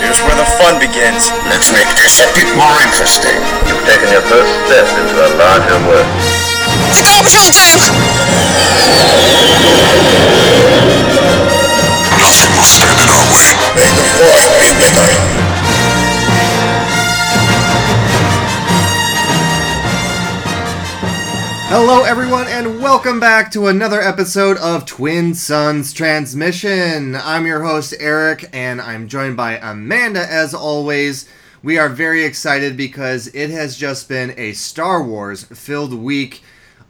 Here's where the fun begins. Let's make this a bit more interesting. You've taken your first step into a larger world. Nothing will stand in our way. May the force be with us. Hello, everyone, and welcome back to another episode of Twin Suns Transmission. I'm your host, Eric, and I'm joined by Amanda as always. We are very excited because it has just been a Star Wars filled week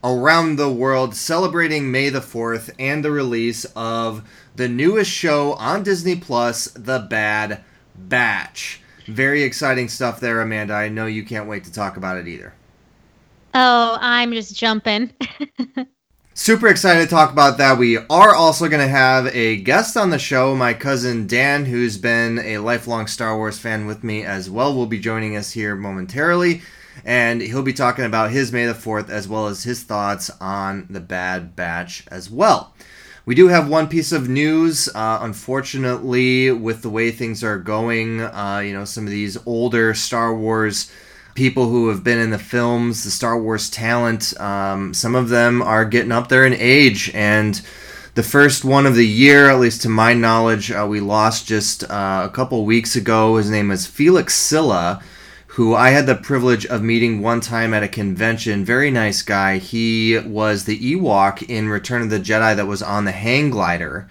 around the world celebrating May the 4th and the release of the newest show on Disney Plus, The Bad Batch. Very exciting stuff there, Amanda. I know you can't wait to talk about it either. Oh, I'm just jumping. Super excited to talk about that. We are also going to have a guest on the show. My cousin Dan, who's been a lifelong Star Wars fan with me as well, will be joining us here momentarily. And he'll be talking about his May the 4th as well as his thoughts on the Bad Batch as well. We do have one piece of news. Uh, unfortunately, with the way things are going, uh, you know, some of these older Star Wars people who have been in the films, the Star Wars talent. Um, some of them are getting up there in age, and the first one of the year, at least to my knowledge, uh, we lost just uh, a couple weeks ago. His name is Felix Silla, who I had the privilege of meeting one time at a convention. Very nice guy. He was the Ewok in Return of the Jedi that was on the hang glider.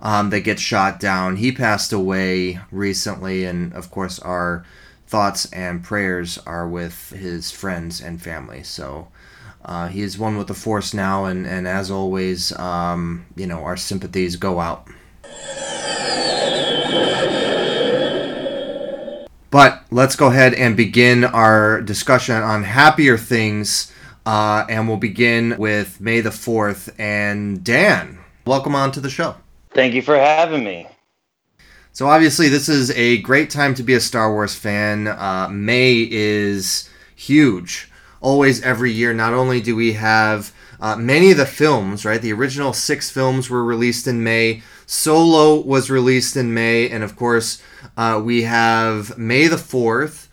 Um, that gets shot down. He passed away recently, and of course, our thoughts and prayers are with his friends and family. So uh, he is one with the Force now, and, and as always, um, you know, our sympathies go out. But let's go ahead and begin our discussion on happier things. Uh, and we'll begin with May the 4th. And Dan, welcome on to the show. Thank you for having me. So obviously, this is a great time to be a Star Wars fan. Uh, May is huge. Always, every year. Not only do we have uh, many of the films, right? The original six films were released in May. Solo was released in May, and of course, uh, we have May the fourth,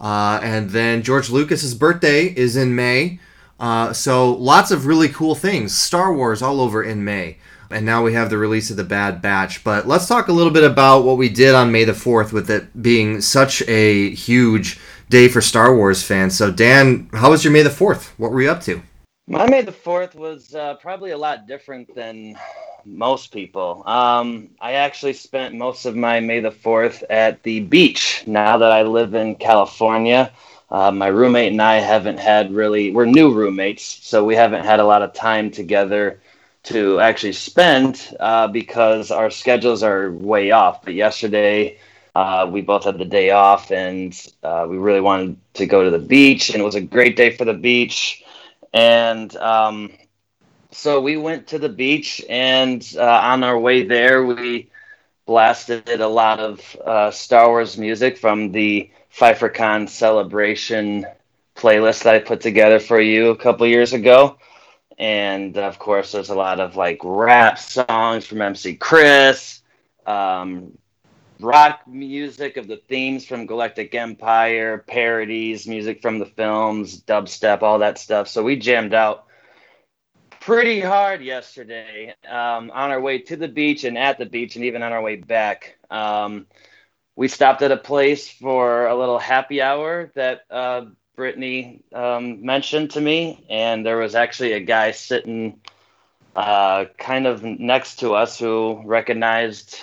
uh, and then George Lucas's birthday is in May. Uh, so lots of really cool things. Star Wars all over in May and now we have the release of the Bad Batch. But let's talk a little bit about what we did on May the 4th with it being such a huge day for Star Wars fans. So, Dan, how was your May the 4th? What were you up to? My May the 4th was uh, probably a lot different than most people. Um, I actually spent most of my May the 4th at the beach now that I live in California. Uh, my roommate and I haven't had really, we're new roommates, so we haven't had a lot of time together to actually spend uh, because our schedules are way off. But yesterday, uh, we both had the day off and uh, we really wanted to go to the beach, and it was a great day for the beach. And um, so we went to the beach, and uh, on our way there, we blasted a lot of uh, Star Wars music from the PfeifferCon celebration playlist that I put together for you a couple years ago and of course there's a lot of like rap songs from MC Chris, um, rock music of the themes from Galactic Empire, parodies, music from the films, dubstep, all that stuff. So we jammed out pretty hard yesterday um, on our way to the beach and at the beach, and even on our way back. Um, we stopped at a place for a little happy hour that uh, Brittany um, mentioned to me, and there was actually a guy sitting uh, kind of next to us who recognized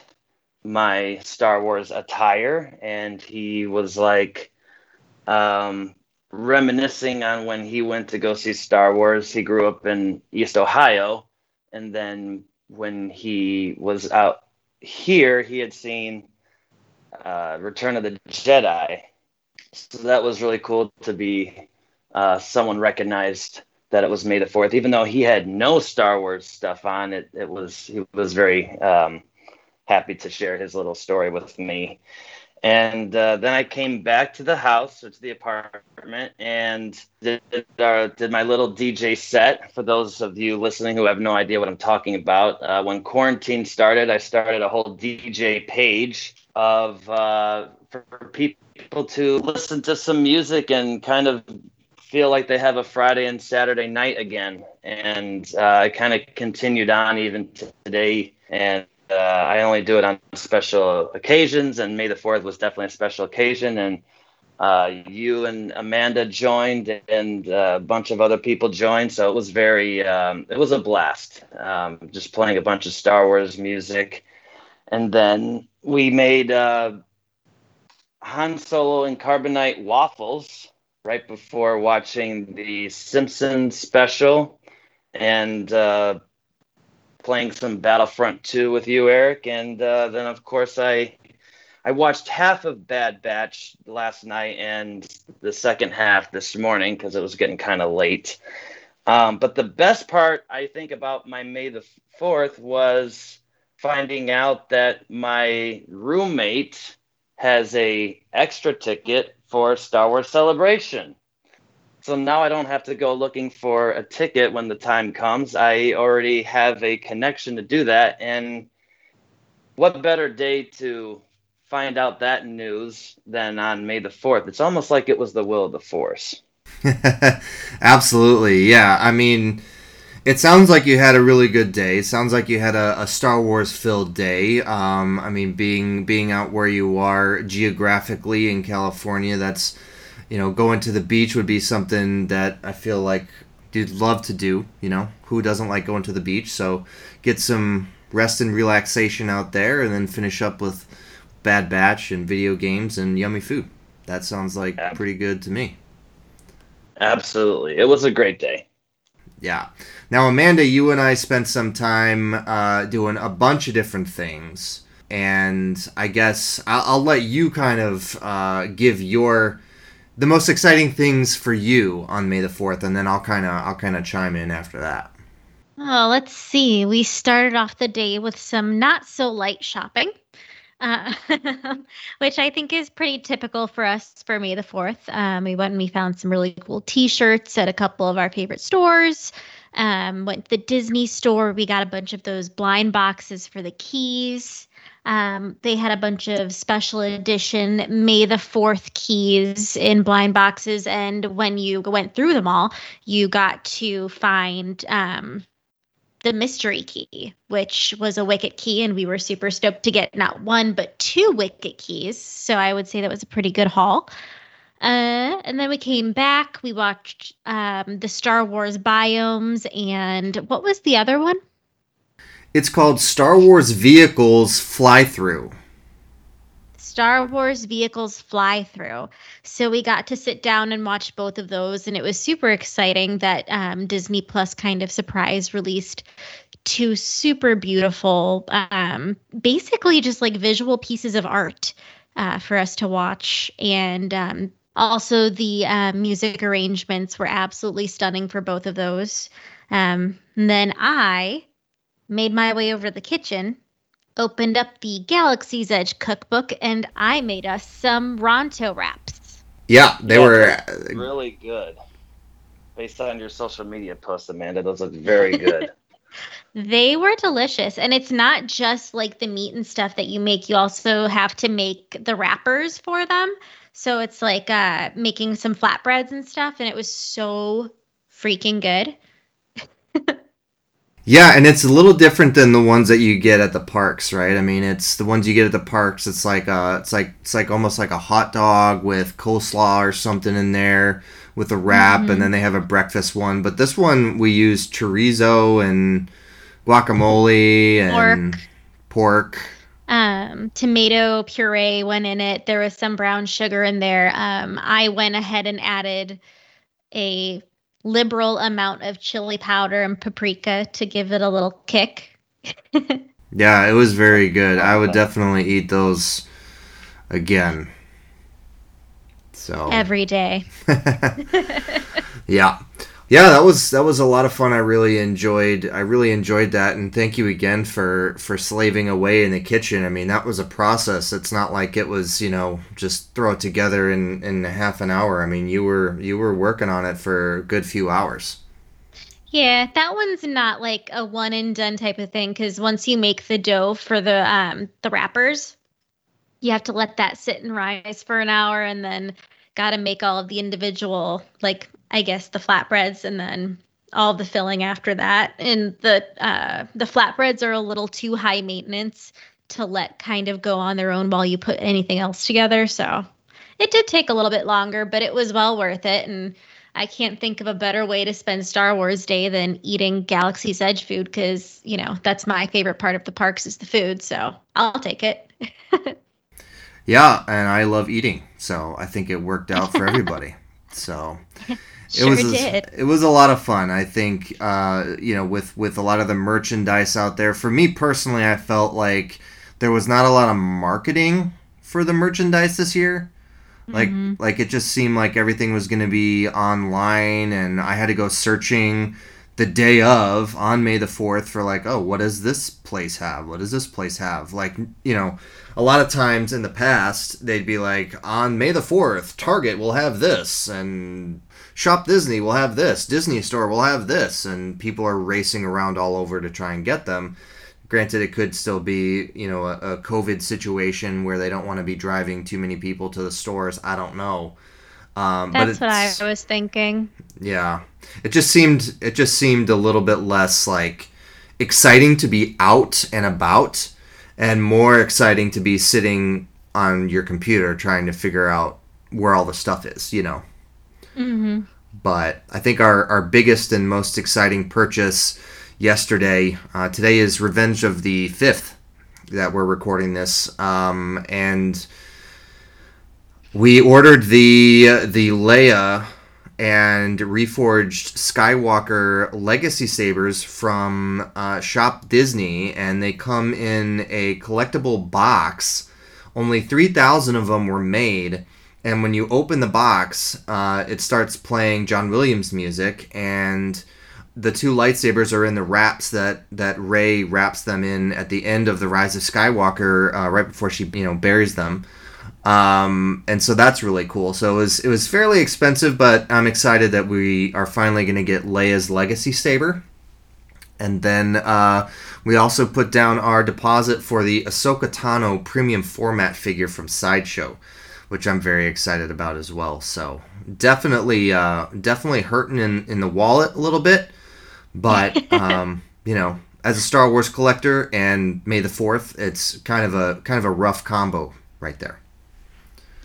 my Star Wars attire, and he was like um, reminiscing on when he went to go see Star Wars. He grew up in East Ohio, and then when he was out here, he had seen uh, Return of the Jedi so that was really cool to be uh, someone recognized that it was May the Fourth, even though he had no Star Wars stuff on. It it was he was very um, happy to share his little story with me. And uh, then I came back to the house or to the apartment and did, uh, did my little DJ set. For those of you listening who have no idea what I'm talking about, uh, when quarantine started, I started a whole DJ page of uh, for people to listen to some music and kind of feel like they have a Friday and Saturday night again. And uh, I kind of continued on even today. And uh, I only do it on special occasions, and May the Fourth was definitely a special occasion. And uh, you and Amanda joined, and uh, a bunch of other people joined, so it was very, um, it was a blast. Um, just playing a bunch of Star Wars music, and then we made uh, Han Solo and carbonite waffles right before watching the Simpsons special, and uh, playing some Battlefront 2 with you, Eric, and uh, then of course I I watched half of Bad Batch last night and the second half this morning because it was getting kind of late. Um, but the best part I think about my May the Fourth was finding out that my roommate has a extra ticket for Star Wars Celebration. So now I don't have to go looking for a ticket when the time comes. I already have a connection to do that. And what better day to find out that news than on May the 4th? It's almost like it was the will of the Force. Absolutely. Yeah. I mean, it sounds like you had a really good day. It sounds like you had a, a Star Wars filled day. Um, I mean, being being out where you are geographically in California, that's you know, going to the beach would be something that I feel like you'd love to do. You know, who doesn't like going to the beach? So get some rest and relaxation out there, and then finish up with Bad Batch and video games and yummy food. That sounds like pretty good to me. Absolutely, it was a great day. Yeah. Now, Amanda, you and I spent some time uh, doing a bunch of different things, and I guess I'll, I'll let you kind of uh, give your the most exciting things for you on May the 4th and then I'll kind of I'll kind of chime in after that. Oh, let's see. We started off the day with some not so light shopping. Uh, which I think is pretty typical for us for May the 4th. Um, we went and we found some really cool t shirts at a couple of our favorite stores. Um, went to the Disney store. We got a bunch of those blind boxes for the keys. Um, they had a bunch of special edition May the 4th keys in blind boxes. And when you went through them all, you got to find um, the mystery key, which was a Wicket key. And we were super stoked to get not one, but two Wicket keys. So I would say that was a pretty good haul. Uh, and then we came back. We watched um, the Star Wars biomes. And what was the other one? It's called Star Wars Vehicles Fly Through. Star Wars Vehicles Fly Through. So we got to sit down and watch both of those, and it was super exciting that um, Disney Plus kind of surprise released two super beautiful, um, basically just like visual pieces of art uh, for us to watch. And um, also, the uh, music arrangements were absolutely stunning for both of those. Um, then I made my way over to the kitchen, opened up the Galaxy's Edge cookbook, and I made us some Ronto wraps. Yeah, they yeah, were really good. Based on your social media posts, Amanda, those look very good. they were delicious. And it's not just like the meat and stuff that you make, you also have to make the wrappers for them. So it's like uh, making some flatbreads and stuff. And it was so freaking good. Yeah, and it's a little different than the ones that you get at the parks, right? I mean, it's the ones you get at the parks. It's like uh, it's like it's like almost like a hot dog with coleslaw or something in there with a wrap, mm-hmm. and then they have a breakfast one. But this one we use chorizo and guacamole and pork. pork. Um, tomato puree went in it. There was some brown sugar in there. Um, I went ahead and added a liberal amount of chili powder and paprika to give it a little kick. yeah, it was very good. I would definitely eat those again. So every day. Yeah. Yeah, that was that was a lot of fun. I really enjoyed I really enjoyed that and thank you again for for slaving away in the kitchen. I mean, that was a process. It's not like it was, you know, just throw it together in in half an hour. I mean, you were you were working on it for a good few hours. Yeah, that one's not like a one and done type of thing because once you make the dough for the um the wrappers, you have to let that sit and rise for an hour and then got to make all of the individual like I guess the flatbreads and then all the filling after that. And the uh, the flatbreads are a little too high maintenance to let kind of go on their own while you put anything else together. So it did take a little bit longer, but it was well worth it. And I can't think of a better way to spend Star Wars Day than eating Galaxy's Edge food because, you know, that's my favorite part of the parks is the food. So I'll take it. Yeah, and I love eating, so I think it worked out for everybody. so Sure it was did. it was a lot of fun. I think uh, you know with with a lot of the merchandise out there. For me personally, I felt like there was not a lot of marketing for the merchandise this year. Like like it just seemed like everything was going to be online, and I had to go searching the day of on May the fourth for like, oh, what does this place have? What does this place have? Like you know, a lot of times in the past they'd be like, on May the fourth, Target will have this, and Shop Disney will have this, Disney Store will have this, and people are racing around all over to try and get them. Granted, it could still be, you know, a, a COVID situation where they don't want to be driving too many people to the stores. I don't know. Um, but That's what I was thinking. yeah, it just seemed it just seemed a little bit less like exciting to be out and about, and more exciting to be sitting on your computer trying to figure out where all the stuff is. You know hmm but I think our, our biggest and most exciting purchase yesterday, uh, today is Revenge of the 5th that we're recording this. Um, and we ordered the, the Leia and reforged Skywalker Legacy Sabers from uh, Shop Disney, and they come in a collectible box. Only 3,000 of them were made and when you open the box, uh, it starts playing John Williams music, and the two lightsabers are in the wraps that that Rey wraps them in at the end of the Rise of Skywalker, uh, right before she you know buries them. Um, and so that's really cool. So it was it was fairly expensive, but I'm excited that we are finally going to get Leia's legacy saber. And then uh, we also put down our deposit for the Ahsoka Tano premium format figure from Sideshow which I'm very excited about as well. So definitely, uh, definitely hurting in, in the wallet a little bit, but um, you know, as a Star Wars collector and May the Fourth, it's kind of a kind of a rough combo right there.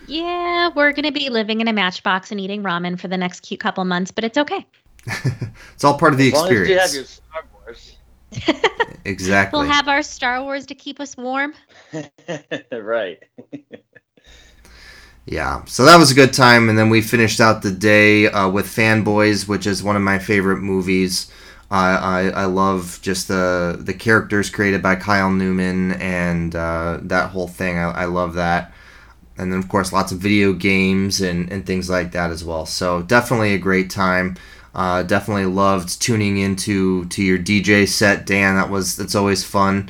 Yeah, we're going to be living in a matchbox and eating ramen for the next cute couple months, but it's okay. It's all part of the As long as you have experience. your Star Wars. Exactly. We'll have our Star Wars to keep us warm. right. Yeah, so that was a good time, and then we finished out the day uh, with Fanboys, which is one of my favorite movies. I I love just the the characters created by Kyle Newman and uh, that whole thing. I, I love that, and then of course lots of video games and, and things like that as well. So definitely a great time. Uh, definitely loved tuning into to your DJ set, Dan. That was that's always fun.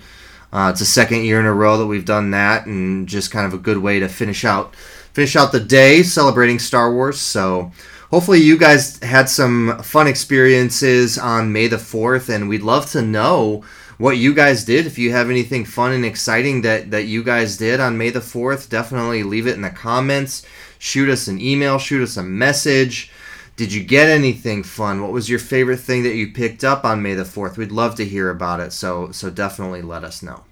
Uh, it's a second year in a row that we've done that, and just kind of a good way to finish out finish out the day celebrating Star Wars. So hopefully you guys had some fun experiences on May the 4th and we'd love to know what you guys did. If you have anything fun and exciting that, that you guys did on May the 4th, definitely leave it in the comments. Shoot us an email, shoot us a message. Did you get anything fun? What was your favorite thing that you picked up on May the 4th? We'd love to hear about it. So so definitely let us know.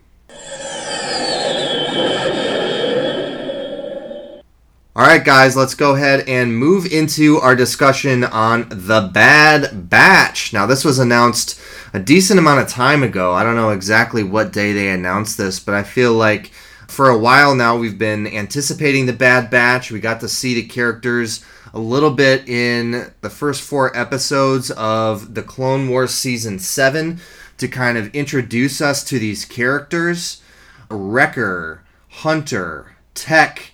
All right, guys, let's go ahead and move into our discussion on The Bad Batch. Now, this was announced a decent amount of time ago. I don't know exactly what day they announced this, but I feel like for a while now we've been anticipating The Bad Batch. We got to see the characters a little bit in the first four episodes of the Clone Wars Season 7 to kind of introduce us to these characters Wrecker, Hunter, Tech,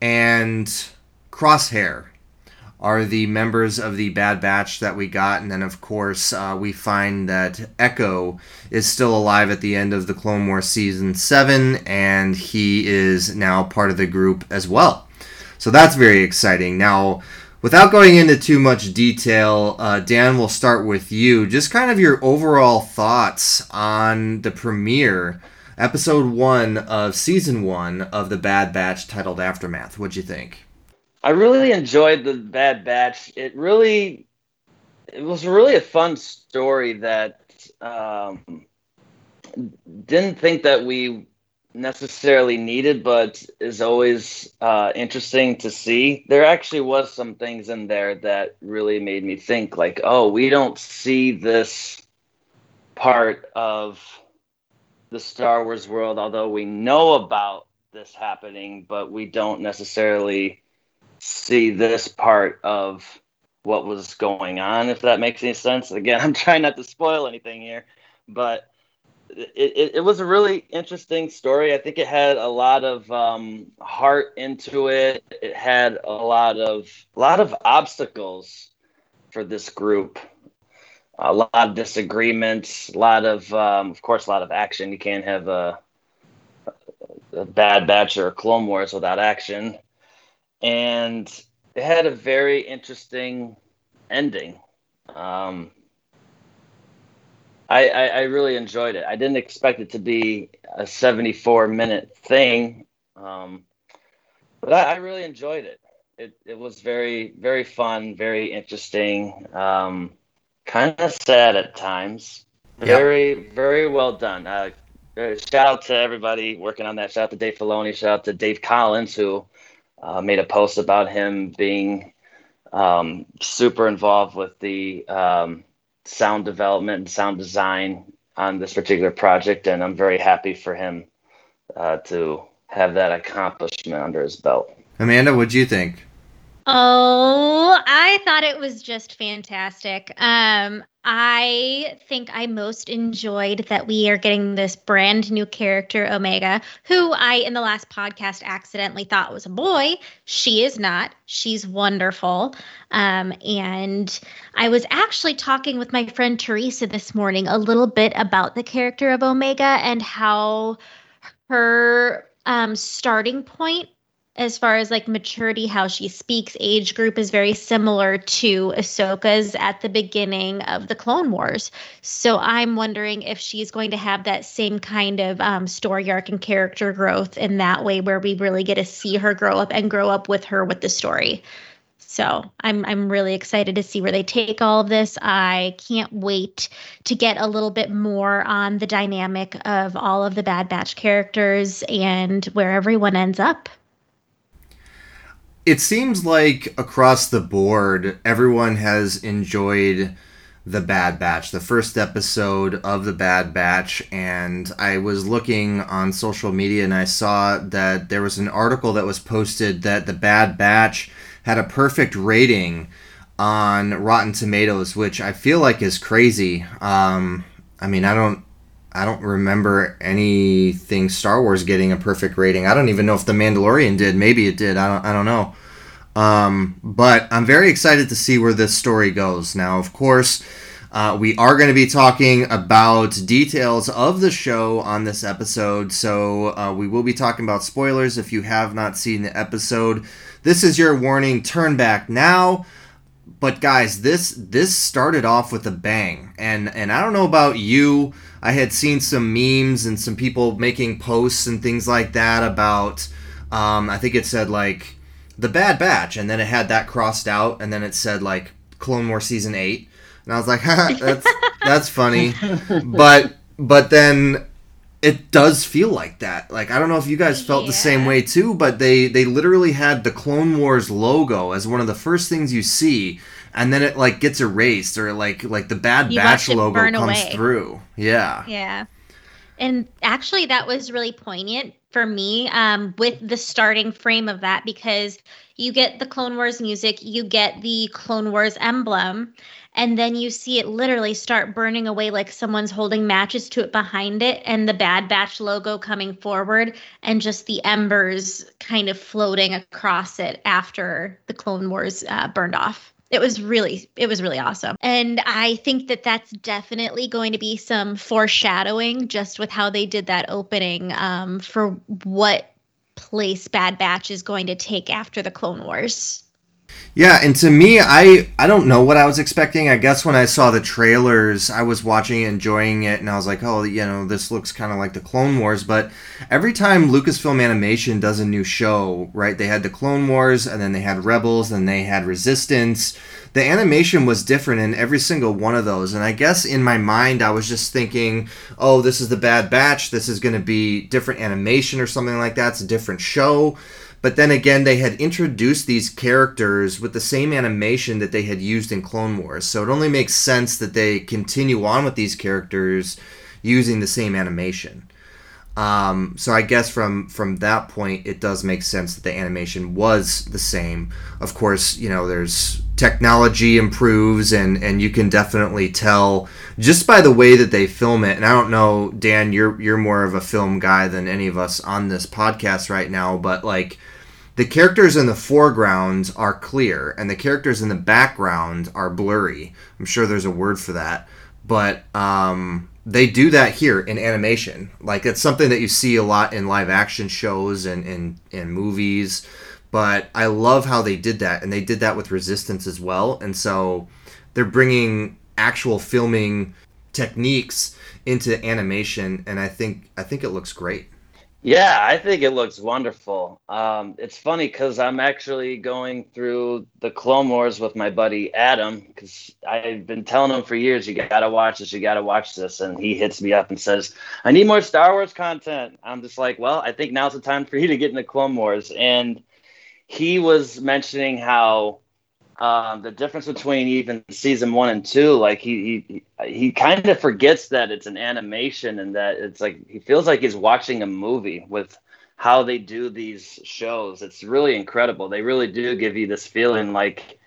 and Crosshair. are the members of the Bad Batch that we got, and then of course uh, we find that Echo is still alive at the end of the Clone Wars season seven, and he is now part of the group as well. So that's very exciting. Now, without going into too much detail, uh, Dan, we'll start with you. Just kind of your overall thoughts on the premiere, episode one of season one of the Bad Batch, titled Aftermath. What'd you think? I really enjoyed the Bad Batch. It really, it was really a fun story that um, didn't think that we necessarily needed, but is always uh, interesting to see. There actually was some things in there that really made me think, like, oh, we don't see this part of the Star Wars world, although we know about this happening, but we don't necessarily see this part of what was going on, if that makes any sense. Again, I'm trying not to spoil anything here, but it, it, it was a really interesting story. I think it had a lot of um, heart into it. It had a lot of a lot of obstacles for this group. A lot of disagreements, a lot of, um, of course, a lot of action. You can't have a, a Bad Batch or a Clone Wars without action and it had a very interesting ending. Um, I, I, I, really enjoyed it. I didn't expect it to be a 74 minute thing, um, but I, I, really enjoyed it. It, it was very, very fun, very interesting, um, kind of sad at times. Very, very well done. Uh, shout out to everybody working on that. Shout out to Dave Filoni. Shout out to Dave Collins, who uh, made a post about him being um, super involved with the um, sound development and sound design on this particular project, and I'm very happy for him uh, to have that accomplishment under his belt. Amanda, what do you think? Oh, I thought it was just fantastic. Um, I think I most enjoyed that we are getting this brand new character, Omega, who I, in the last podcast, accidentally thought was a boy. She is not. She's wonderful. Um, and I was actually talking with my friend Teresa this morning a little bit about the character of Omega and how her um, starting point as far as like maturity, how she speaks, age group is very similar to Ahsoka's at the beginning of the Clone Wars. So I'm wondering if she's going to have that same kind of um, story arc and character growth in that way, where we really get to see her grow up and grow up with her with the story. So I'm I'm really excited to see where they take all of this. I can't wait to get a little bit more on the dynamic of all of the Bad Batch characters and where everyone ends up it seems like across the board, everyone has enjoyed the Bad Batch, the first episode of the Bad Batch, and I was looking on social media and I saw that there was an article that was posted that the Bad Batch had a perfect rating on Rotten Tomatoes, which I feel like is crazy. Um, I mean, I don't I don't remember anything Star Wars getting a perfect rating. I don't even know if The Mandalorian did. Maybe it did. I don't. I don't know. Um, but I'm very excited to see where this story goes. Now, of course, uh, we are going to be talking about details of the show on this episode, so uh, we will be talking about spoilers if you have not seen the episode. This is your warning. Turn back now but guys, this this started off with a bang, and and I don't know about you. I had seen some memes and some people making posts and things like that about. Um, I think it said like the Bad Batch, and then it had that crossed out, and then it said like Clone War season eight, and I was like, that's that's funny, but but then it does feel like that. Like I don't know if you guys felt yeah. the same way too, but they they literally had the Clone Wars logo as one of the first things you see, and then it like gets erased or like like the Bad you Batch logo comes away. through. Yeah. Yeah. And actually, that was really poignant for me um, with the starting frame of that because you get the Clone Wars music, you get the Clone Wars emblem, and then you see it literally start burning away like someone's holding matches to it behind it and the bad batch logo coming forward and just the embers kind of floating across it after the clone wars uh, burned off it was really it was really awesome. And i think that that's definitely going to be some foreshadowing just with how they did that opening um, for what place bad batch is going to take after the clone wars yeah, and to me, I I don't know what I was expecting. I guess when I saw the trailers, I was watching enjoying it, and I was like, oh, you know, this looks kind of like the Clone Wars. But every time Lucasfilm Animation does a new show, right? They had the Clone Wars, and then they had Rebels, and they had Resistance. The animation was different in every single one of those, and I guess in my mind, I was just thinking, oh, this is the Bad Batch. This is going to be different animation or something like that. It's a different show. But then again, they had introduced these characters with the same animation that they had used in Clone Wars. So it only makes sense that they continue on with these characters using the same animation. Um, so I guess from from that point, it does make sense that the animation was the same. Of course, you know, there's technology improves, and and you can definitely tell just by the way that they film it. And I don't know, Dan, you're you're more of a film guy than any of us on this podcast right now, but like the characters in the foreground are clear and the characters in the background are blurry. I'm sure there's a word for that, but um, they do that here in animation. Like it's something that you see a lot in live action shows and in in movies. But I love how they did that, and they did that with Resistance as well. And so they're bringing actual filming techniques into animation, and I think I think it looks great. Yeah, I think it looks wonderful. Um, it's funny because I'm actually going through the Clone Wars with my buddy Adam because I've been telling him for years, you got to watch this, you got to watch this. And he hits me up and says, I need more Star Wars content. I'm just like, well, I think now's the time for you to get into Clone Wars. And he was mentioning how um, the difference between even season one and two, like he he he kind of forgets that it's an animation and that it's like he feels like he's watching a movie with how they do these shows. It's really incredible. They really do give you this feeling like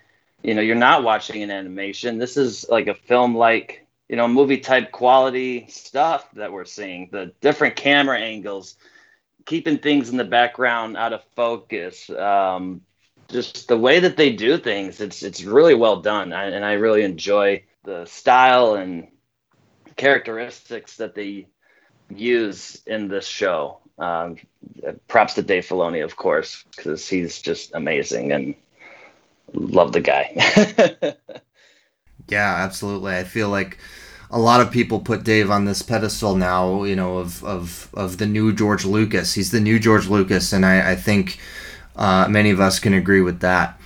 you know you're not watching an animation. This is like a film like you know movie type quality stuff that we're seeing. The different camera angles, keeping things in the background out of focus. Um, just the way that they do things, it's it's really well done, I, and I really enjoy the style and characteristics that they use in this show. Um, props to Dave Filoni, of course, because he's just amazing and love the guy. yeah, absolutely. I feel like a lot of people put Dave on this pedestal now, you know, of of of the new George Lucas. He's the new George Lucas, and I, I think uh, many of us can agree with that.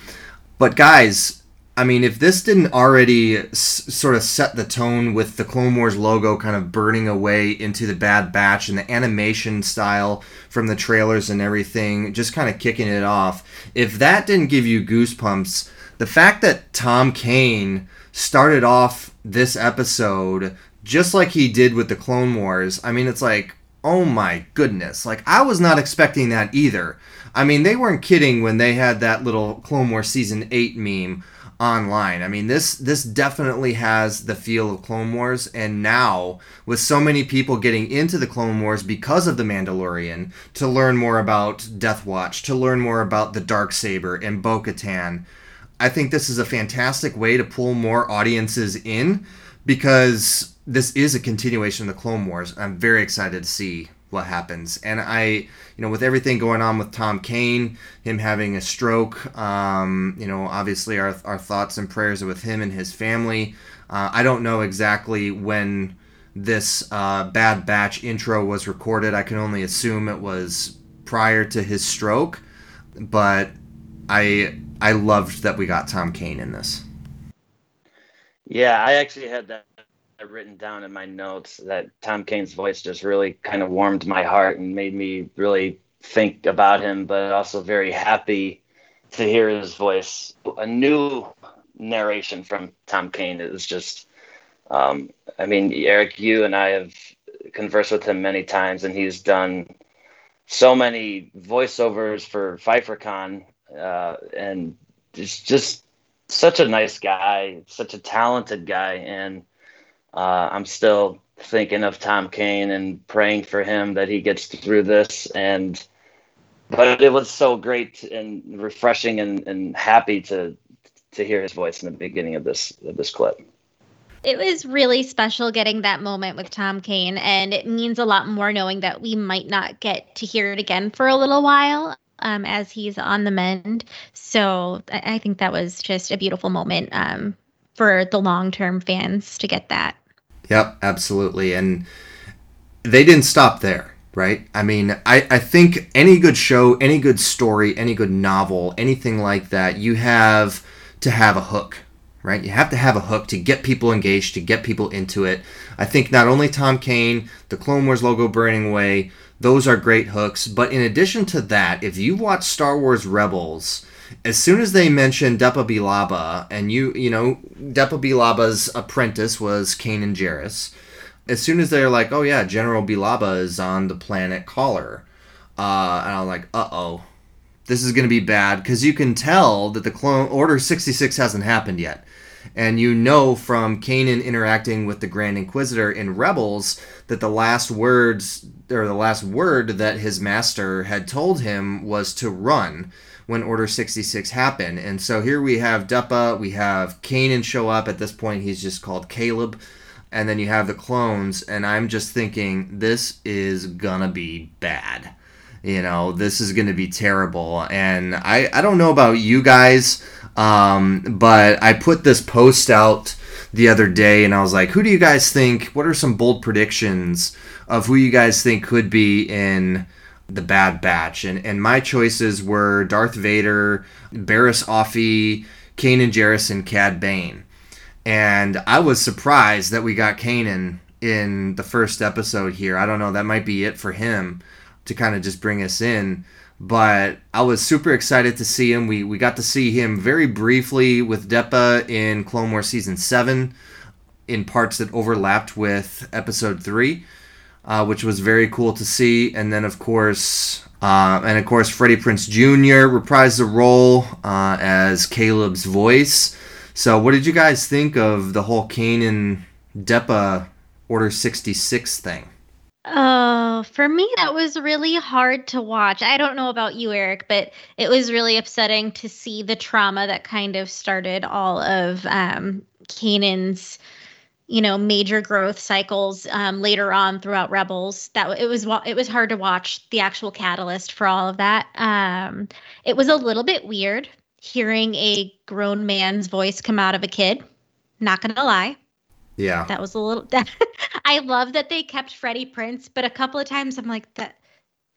But guys, I mean, if this didn't already s- sort of set the tone with the Clone Wars logo kind of burning away into the Bad Batch and the animation style from the trailers and everything, just kind of kicking it off, if that didn't give you goosebumps, the fact that Tom Kane started off this episode just like he did with the Clone Wars, I mean, it's like, oh my goodness. Like, I was not expecting that either. I mean, they weren't kidding when they had that little Clone Wars season eight meme online. I mean, this this definitely has the feel of Clone Wars, and now with so many people getting into the Clone Wars because of the Mandalorian to learn more about Death Watch, to learn more about the Dark Saber and Bo-Katan, I think this is a fantastic way to pull more audiences in because this is a continuation of the Clone Wars. I'm very excited to see what happens. And I, you know, with everything going on with Tom Kane, him having a stroke, um, you know, obviously our, our thoughts and prayers are with him and his family. Uh, I don't know exactly when this uh, Bad Batch intro was recorded. I can only assume it was prior to his stroke, but I I loved that we got Tom Kane in this. Yeah, I actually had that written down in my notes that Tom Kane's voice just really kind of warmed my heart and made me really think about him, but also very happy to hear his voice. A new narration from Tom Kane is just, um, I mean, Eric, you and I have conversed with him many times, and he's done so many voiceovers for PfeifferCon, uh, and just just such a nice guy, such a talented guy, and uh, I'm still thinking of Tom Kane and praying for him that he gets through this. And but it was so great and refreshing and, and happy to to hear his voice in the beginning of this of this clip. It was really special getting that moment with Tom Kane, and it means a lot more knowing that we might not get to hear it again for a little while um, as he's on the mend. So I, think that was just a beautiful moment um, for the long term fans to get that. Yep, absolutely. And they didn't stop there, right? I mean, I, I think any good show, any good story, any good novel, anything like that, you have to have a hook, right? You have to have a hook to get people engaged, to get people into it. I think not only Tom Kane, the Clone Wars logo burning away, those are great hooks. But in addition to that, if you watch Star Wars Rebels, as soon as they mentioned Depa Billaba, and you, you know, Depa Billaba's apprentice was Kanan Jarrus, as soon as they're like, oh yeah, General Billaba is on the planet Kaller, uh, and I'm like, uh oh, this is to be bad, because you can tell that the clone Order 66 hasn't happened yet. And you know from Kanan interacting with the Grand Inquisitor in Rebels that the last words, or the last word that his master had told him was to run when Order 66 happened. And so here we have Depa, we have Kanan show up. At this point, he's just called Caleb. And then you have the clones, and I'm just thinking, this is gonna be bad. You know, this is gonna be terrible. And I, I don't know about you guys, um, but I put this post out the other day, and I was like, who do you guys think? What are some bold predictions of who you guys think could be in the Bad Batch, and and my choices were Darth Vader, Barriss Offee, Kanan Jarrus, and Cad Bane. And I was surprised that we got Kanan in the first episode here. I don't know, that might be it for him to kind of just bring us in. But I was super excited to see him. We we got to see him very briefly with Depa in Clone Wars season seven, in parts that overlapped with episode three uh, which was very cool to see. And then, of course, uh, and of course, Freddie Prinze Jr. reprised the role uh, as Caleb's voice. So, what did you guys think of the whole Kanan Depa Order 66 thing? Oh, for me, that was really hard to watch. I don't know about you, Eric, but it was really upsetting to see the trauma that kind of started all of um, Kanan's you know major growth cycles um, later on throughout rebels that it was it was hard to watch the actual catalyst for all of that. Um, it was a little bit weird hearing a grown man's voice come out of a kid not gonna lie. Yeah. That was a little that i love that they kept freddie prinze but a couple of times i'm like that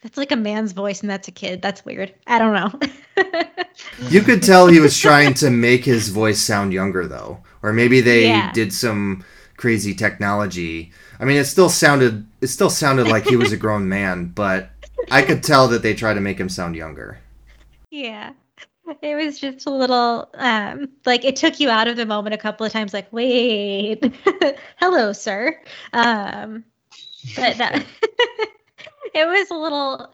that's like a man's voice and that's a kid. That's weird. I don't know. You could tell he was trying to make his voice sound younger though or maybe they yeah. did some crazy technology. I mean, it still sounded it still sounded like he was a grown man, but I could tell that they tried to make him sound younger. Yeah. It was just a little um like it took you out of the moment a couple of times like, "Wait. Hello, sir." Um but that it was a little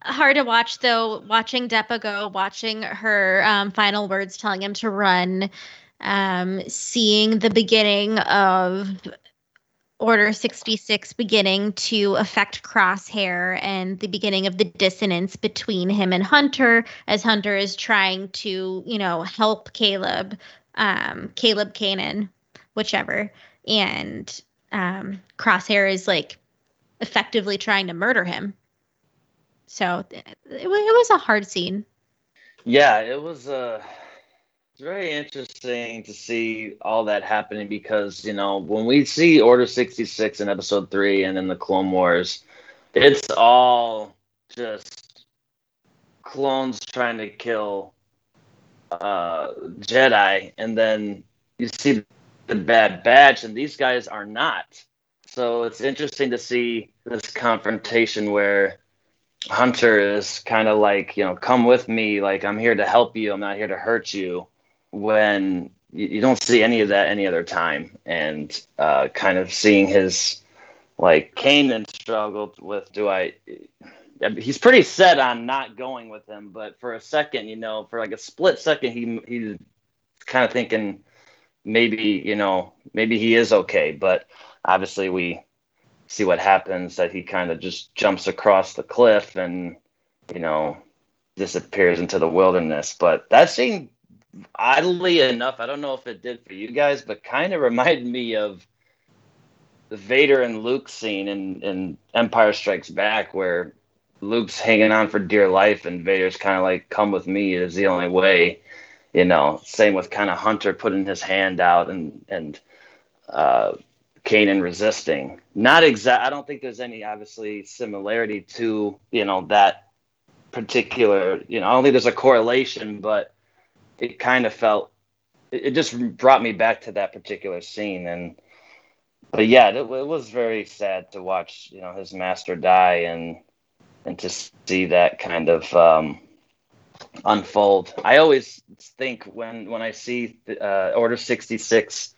hard to watch though watching Depa go, watching her um, final words telling him to run um, seeing the beginning of Order 66 beginning to affect Crosshair and the beginning of the dissonance between him and Hunter as Hunter is trying to, you know, help Caleb, um, Caleb Kanan, whichever. And um, Crosshair is like effectively trying to murder him. So it, it, it was a hard scene. Yeah, it was a. Uh it's very interesting to see all that happening because, you know, when we see Order 66 in episode 3 and in the Clone Wars, it's all just clones trying to kill uh, Jedi. And then you see the Bad Batch, and these guys are not. So it's interesting to see this confrontation where Hunter is kind of like, you know, come with me. Like, I'm here to help you. I'm not here to hurt you when you, don't see any of that any other time, and uh, kind of seeing his like Kanan struggled with do I he's pretty set on not going with him, but for a second, you know, for like a split second, he he kind of thinking maybe you know maybe he is okay, but obviously we see what happens that he kind of just jumps across the cliff and you know disappears into the wilderness. But that scene, oddly enough, I don't know if it did for you guys, but kind of reminded me of the Vader and Luke scene in, in Empire Strikes Back, where Luke's hanging on for dear life and Vader's kind of like, "Come with me is the only way." You know, same with kind of Hunter putting his hand out and and uh, Kanan resisting. Not exact. I don't think there's any obviously similarity to you know that particular. You know, I don't think there's a correlation, but it kind of felt. It, it just brought me back to that particular scene, and but yeah, it, it was very sad to watch. You know, his master die, and and to see that kind of um, unfold. I always think when when I see uh, Order sixty six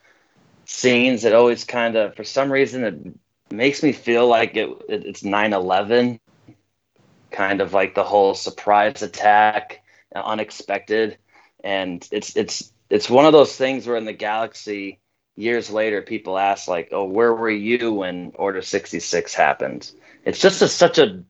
scenes, it always kind of, for some reason, it makes me feel like it, it it's 9/11, kind of like the whole surprise attack, uh, unexpected, and it's it's it's one of those things where in the galaxy years later people ask like oh where were you when order 66 happened it's just a, such a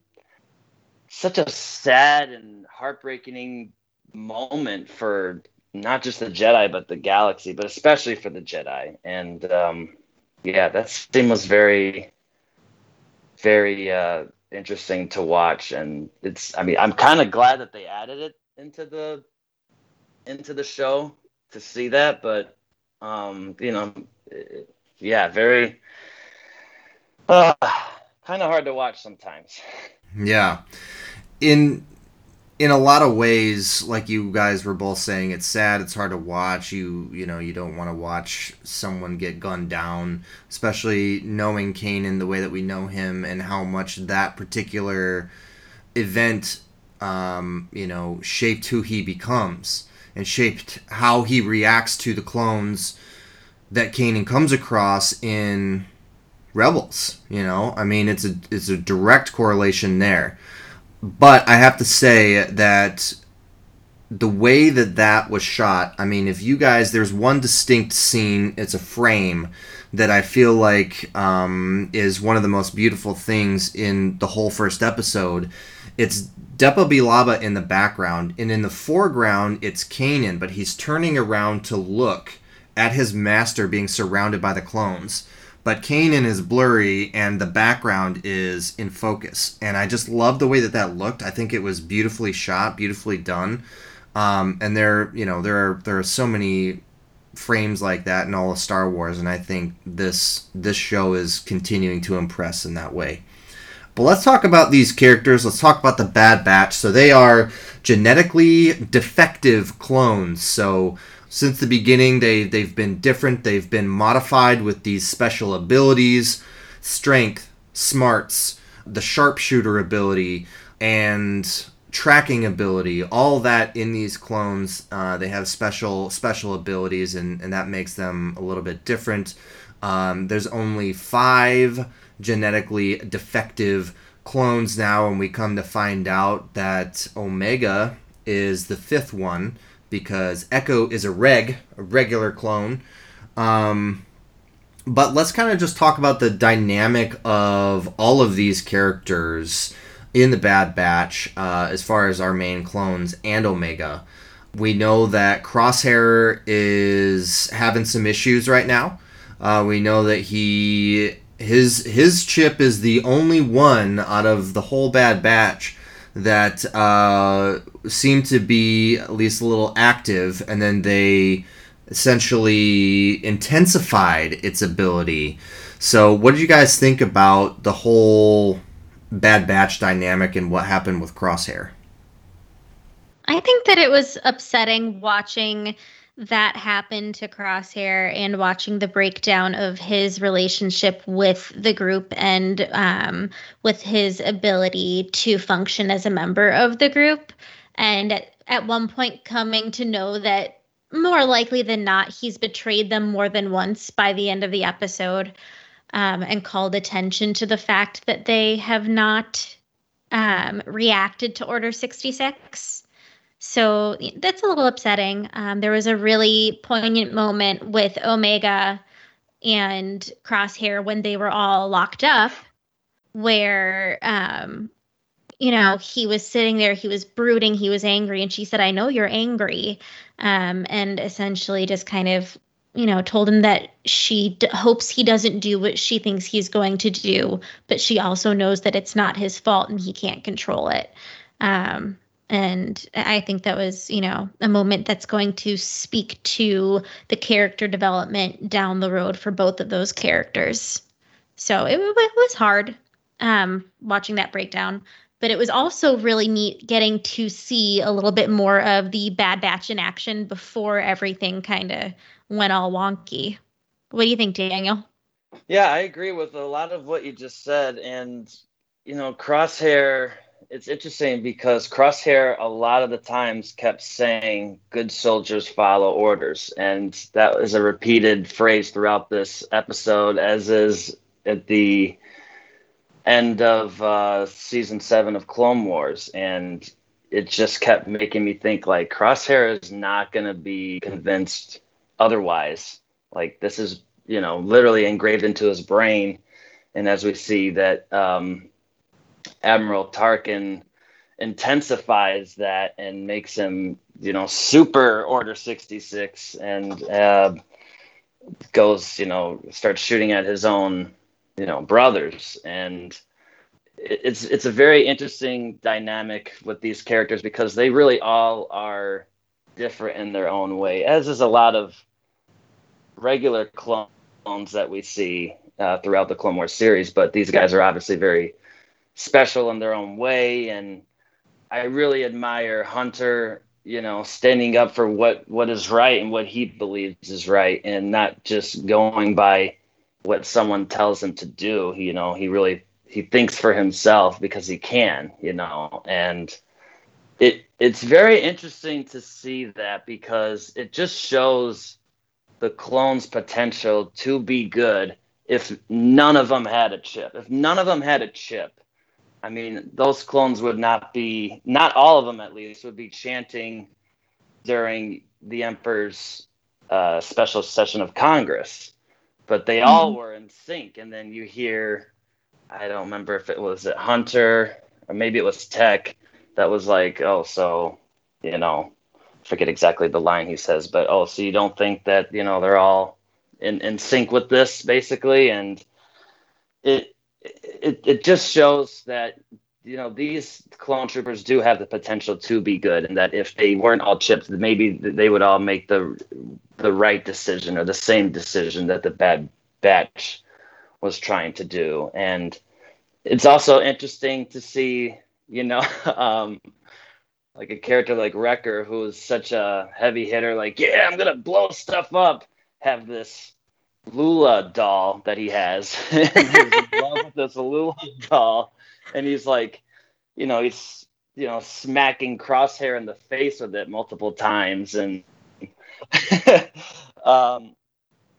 such a sad and heartbreaking moment for not just the Jedi, but the galaxy, but especially for the Jedi. And um, yeah, that scene was very, very uh, interesting to watch. And it's, I mean, I'm kind of glad that they added it into the into the show to see that, but um, you know, yeah, very uh, kind of hard to watch sometimes. Yeah. In in a lot of ways, like you guys were both saying, it's sad. It's hard to watch. You you know you don't want to watch someone get gunned down, especially knowing Kanan the way that we know him and how much that particular event, um, you know, shaped who he becomes and shaped how he reacts to the clones that Kanan comes across in Rebels. You know, I mean, it's a it's a direct correlation there but I have to say that the way that that was shot, I mean, if you guys, there's one distinct scene, it's a frame that I feel like um, is one of the most beautiful things in the whole first episode. It's Depa Billaba in the background, and in the foreground, it's Kanan, but he's turning around to look at his master being surrounded by the clones but Kanan is blurry and the background is in focus. And I just love the way that that looked. I think it was beautifully shot, beautifully done. Um, and there, you know, there are there are so many frames like that in all of Star Wars, and I think this this show is continuing to impress in that way. But let's talk about these characters. Let's talk about the Bad Batch. So they are genetically defective clones. So since the beginning they they've been different they've been modified with these special abilities strength smarts the sharpshooter ability and tracking ability all that in these clones uh, they have special special abilities and, and that makes them a little bit different um, there's only five genetically defective clones now and we come to find out that omega is the fifth one because Echo is a reg, a regular clone. Um, but let's kind of just talk about the dynamic of all of these characters in the Bad Batch uh, as far as our main clones and Omega. We know that Crosshair is having some issues right now. Uh, we know that he his his chip is the only one out of the whole Bad Batch that uh, seemed to be at least a little active, and then they essentially intensified its ability. So, what did you guys think about the whole Bad Batch dynamic and what happened with Crosshair? I think that it was upsetting watching that happened to Crosshair and watching the breakdown of his relationship with the group and um, with his ability to function as a member of the group. And at, at one point, coming to know that more likely than not, he's betrayed them more than once by the end of the episode um, and called attention to the fact that they have not um, reacted to Order 66 So that's a little upsetting. Um, there was a really poignant moment with Omega and Crosshair when they were all locked up, where um, you know he was sitting there, he was brooding, he was angry, and she said, "I know you're angry," um, and essentially just kind of you know told him that she d- hopes he doesn't do what she thinks he's going to do, but she also knows that it's not his fault and he can't control it. Um, and i think that was you know a moment that's going to speak to the character development down the road for both of those characters. So it, it was hard um, watching that breakdown. But it was also really neat getting to see a little bit more of the bad batch in action before everything kind of went all wonky. What do you think daniel? Yeah i agree with a lot of what you just said. And you know crosshair it's interesting because Crosshair a lot of the times kept saying good soldiers follow orders and that is a repeated phrase throughout this episode as is at the end of uh, season 7 of Clone Wars and it just kept making me think like Crosshair is not going to be convinced otherwise. Like this is you know literally engraved into his brain and as we see that um, Admiral Tarkin intensifies that and makes him, you know, super Order 66 and uh, goes, you know, starts shooting at his own, you know, brothers. And it's it's a very interesting dynamic with these characters because they really all are different in their own way, as is a lot of regular clones that we see uh, throughout the Clone Wars series. But these guys are obviously very special in their own way and I really admire Hunter, you know, standing up for what what is right and what he believes is right and not just going by what someone tells him to do, you know, he really he thinks for himself because he can, you know, and it it's very interesting to see that because it just shows the clone's potential to be good if none of them had a chip. If none of them had a chip, I mean, those clones would not be, not all of them at least, would be chanting during the Emperor's uh, special session of Congress. But they mm-hmm. all were in sync. And then you hear, I don't remember if it was at Hunter or maybe it was Tech that was like, oh, so, you know, forget exactly the line he says, but oh, so you don't think that, you know, they're all in, in sync with this basically. And it, it, it just shows that you know these clone troopers do have the potential to be good and that if they weren't all chipped maybe they would all make the the right decision or the same decision that the bad batch was trying to do. And it's also interesting to see you know um like a character like Wrecker who's such a heavy hitter like yeah I'm to blow stuff up have this Lula doll that he has. he's in love with this Lula doll, and he's like, you know, he's you know smacking Crosshair in the face with it multiple times, and um,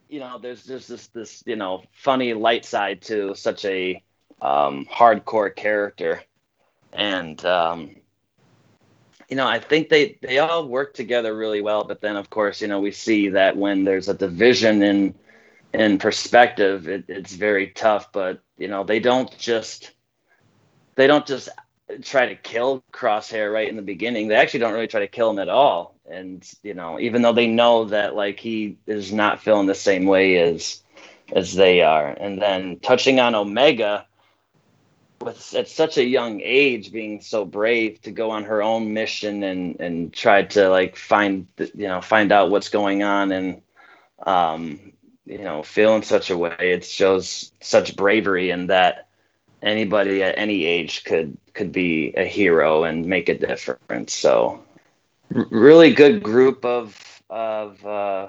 you know, there's just this this you know funny light side to such a um, hardcore character, and um, you know, I think they they all work together really well. But then, of course, you know, we see that when there's a division in in perspective, it, it's very tough. But you know, they don't just they don't just try to kill Crosshair right in the beginning. They actually don't really try to kill him at all. And you know, even though they know that like he is not feeling the same way as as they are, and then touching on Omega with at such a young age being so brave to go on her own mission and and try to like find you know find out what's going on and um you know feel in such a way. It shows such bravery and that anybody at any age could could be a hero and make a difference. So really good group of of uh,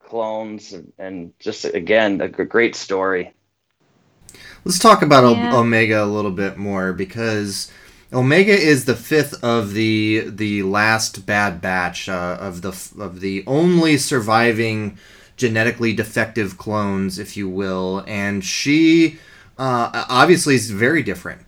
clones and just again a great story. Let's talk about yeah. o- omega a little bit more because Omega is the fifth of the the last bad batch uh, of the of the only surviving genetically defective clones, if you will, and she uh, obviously is very different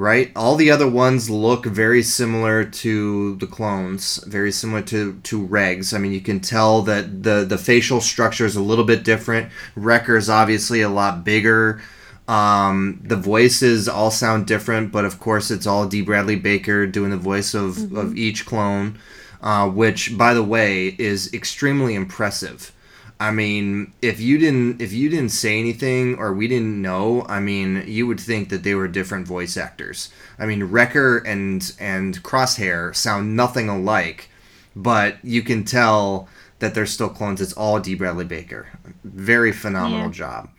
right? All the other ones look very similar to the clones, very similar to to Regs. I mean, you can tell that the the facial structure is a little bit different. Wrecker is obviously a lot bigger. Um, the voices all sound different, but of course, it's all D. Bradley Baker doing the voice of, mm-hmm. of each clone, uh, which, by the way, is extremely impressive. I mean, if you didn't if you didn't say anything or we didn't know, I mean, you would think that they were different voice actors. I mean, Wrecker and and Crosshair sound nothing alike, but you can tell that they're still clones. It's all D. Bradley Baker. Very phenomenal yeah. job.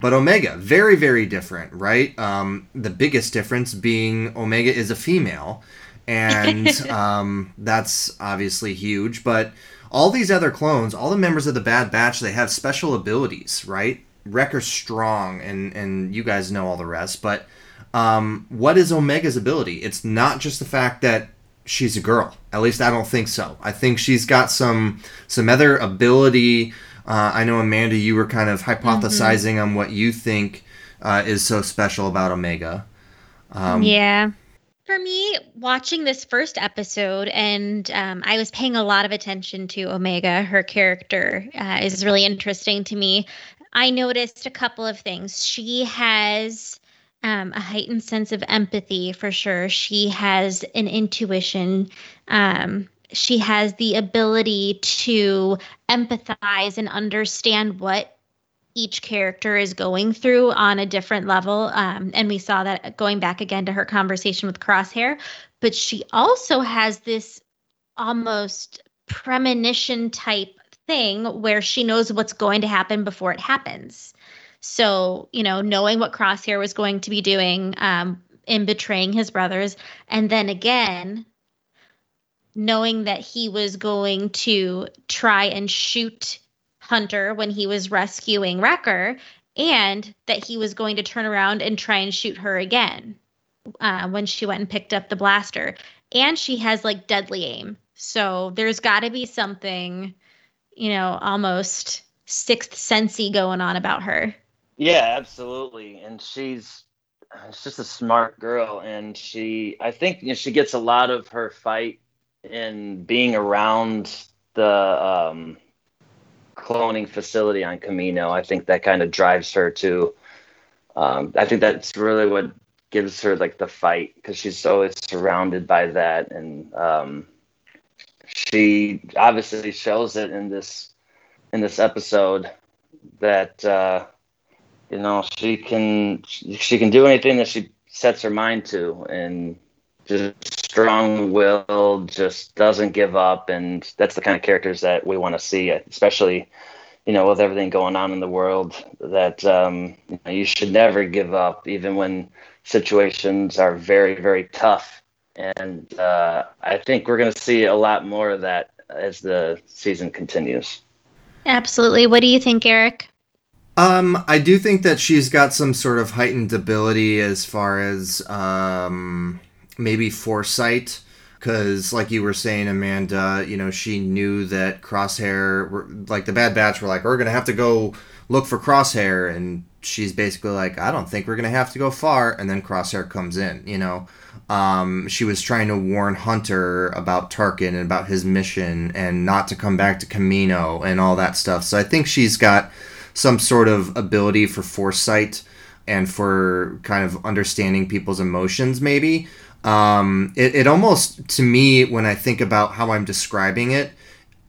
But Omega, very, very different, right? Um, the biggest difference being Omega is a female, and um, that's obviously huge. But all these other clones, all the members of the Bad Batch, they have special abilities, right? Wrecker's strong, and and you guys know all the rest. But um, what is Omega's ability? It's not just the fact that she's a girl. At least I don't think so. I think she's got some some other ability uh, I know Amanda, you were kind of hypothesizing mm-hmm. on what you think uh, is so special about Omega. Um, yeah. For me, watching this first episode, and um, I was paying a lot of attention to Omega, her character uh, is really interesting to me. I noticed a couple of things. She has um, a heightened sense of empathy for sure. She has an intuition. Um, she has the ability to empathize and understand what each character is going through on a different level. Um, and we saw that going back again to her conversation with Crosshair. But she also has this almost premonition type thing where she knows what's going to happen before it happens. So, you know, knowing what Crosshair was going to be doing um, in betraying his brothers, and then again, knowing that he was going to try and shoot Hunter when he was rescuing Wrecker, and that he was going to turn around and try and shoot her again uh, when she went and picked up the blaster. And she has like deadly aim. So there's got to be something, you know, almost sixth sensey going on about her. Yeah, absolutely. And she's she's just a smart girl and she I think you know, she gets a lot of her fight in being around the um, cloning facility on Kamino. I think that kind of drives her to. Um, I think that's really what gives her like the fight because she's always surrounded by that, and um, she obviously shows it in this in this episode that uh, you know she can she can do anything that she sets her mind to, and just strong will, just doesn't give up, and that's the kind of characters that we want to see, especially you know with everything going on in the world. That um, you, know, you should never give up, even when situations are very very tough. And uh, I think we're going to see a lot more of that as the season continues. Absolutely. What do you think, Eric? Um, I do think that she's got some sort of heightened ability as far as um, maybe foresight because like you were saying amanda you know she knew that crosshair like the bad batch were like we're gonna have to go look for crosshair and she's basically like i don't think we're gonna have to go far and then crosshair comes in you know? Um, she was trying to warn hunter about tarkin and about his mission and not to come back to kamino and all that stuff. So i think she's got some sort of ability for foresight and for kind of understanding people's emotions maybe um, it, it almost, to me, when I think about how I'm describing it,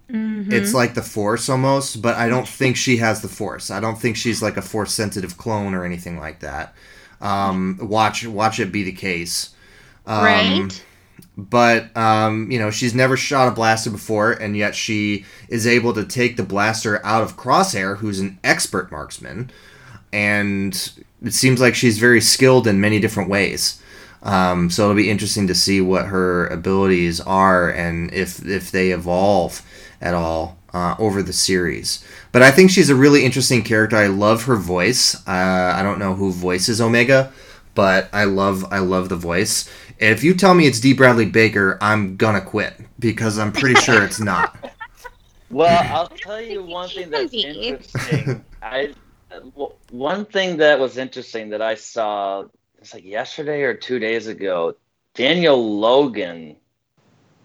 mm-hmm. it's like the Force almost, but I don't think she has the Force. I don't think she's like a Force sensitive clone or anything like that. Um, watch watch it be the case. Um, right. But um, you know, she's never shot a blaster before, and yet she is able to take the blaster out of Crosshair, who's an expert marksman, and it seems like she's very skilled in many different ways. Um, so it'll be interesting to see what her abilities are and if if they evolve at all uh, over the series. But I think she's a really interesting character. I love her voice. Uh, I don't know who voices Omega, but I love I love the voice. If you tell me it's D. Bradley Baker, I'm gonna quit because I'm pretty sure it's not. Well, I'll tell you one thing that's interesting. I one thing that was interesting that I saw it's like yesterday or two days ago, Daniel Logan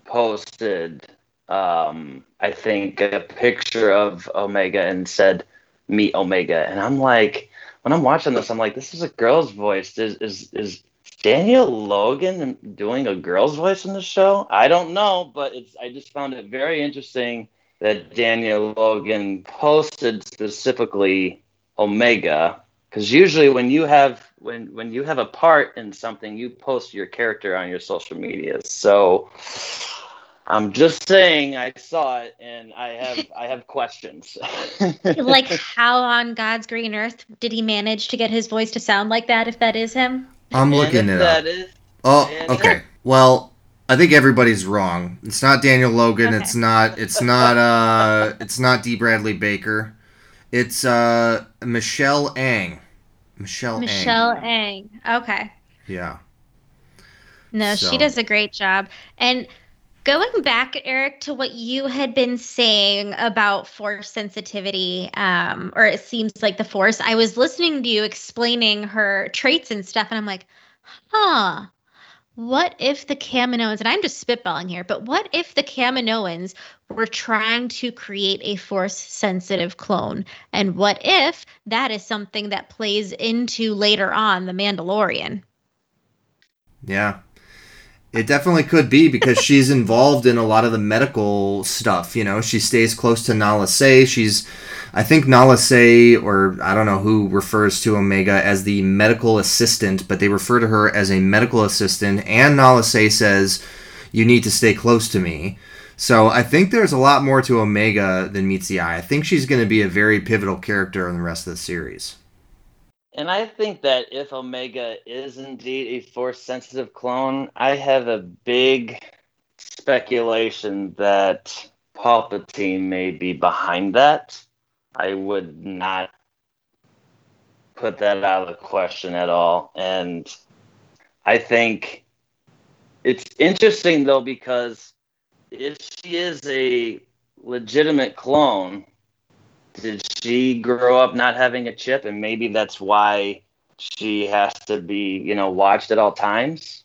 posted, um, I think, a picture of Omega and said, "Meet Omega," and I'm like, when I'm watching this, I'm like, this is a girl's voice. Is is is Daniel Logan doing a girl's voice in the show? I don't know, but it's I just found it very interesting that Daniel Logan posted specifically Omega because usually when you have when when you have a part in something, you post your character on your social media. So I'm just saying I saw it and I have I have questions. like how on God's green earth did he manage to get his voice to sound like that if that is him? I'm looking it up. Is, oh, okay. Well, I think everybody's wrong. It's not Daniel Logan. Okay. It's not. It's not. Uh, it's not D. Bradley Baker. It's uh Michelle Ang. Michelle. Michelle Ang. Ang. Okay. Yeah. No, So- she does a great job. And going back, Eric, to what you had been saying about force sensitivity, um, or it seems like the force, I was listening to you explaining her traits and stuff, and I'm like, huh. What if the Kaminoans, and I'm just spitballing here, but what if the Kaminoans were trying to create a force sensitive clone? And what if that is something that plays into later on the Mandalorian? Yeah. It definitely could be because she's involved in a lot of the medical stuff. You know, she stays close to Nala Se. She's, I think Nala Se, or I don't know who refers to Omega as the medical assistant, but they refer to her as a medical assistant. And Nala Se says, "You need to stay close to me." So I think there's a lot more to Omega than meets the eye. I think she's going to be a very pivotal character in the rest of the series. And I think that if Omega is indeed a force sensitive clone, I have a big speculation that Palpatine may be behind that. I would not put that out of the question at all. And I think it's interesting though because if she is a legitimate clone, did she grow up not having a chip and maybe that's why she has to be you know watched at all times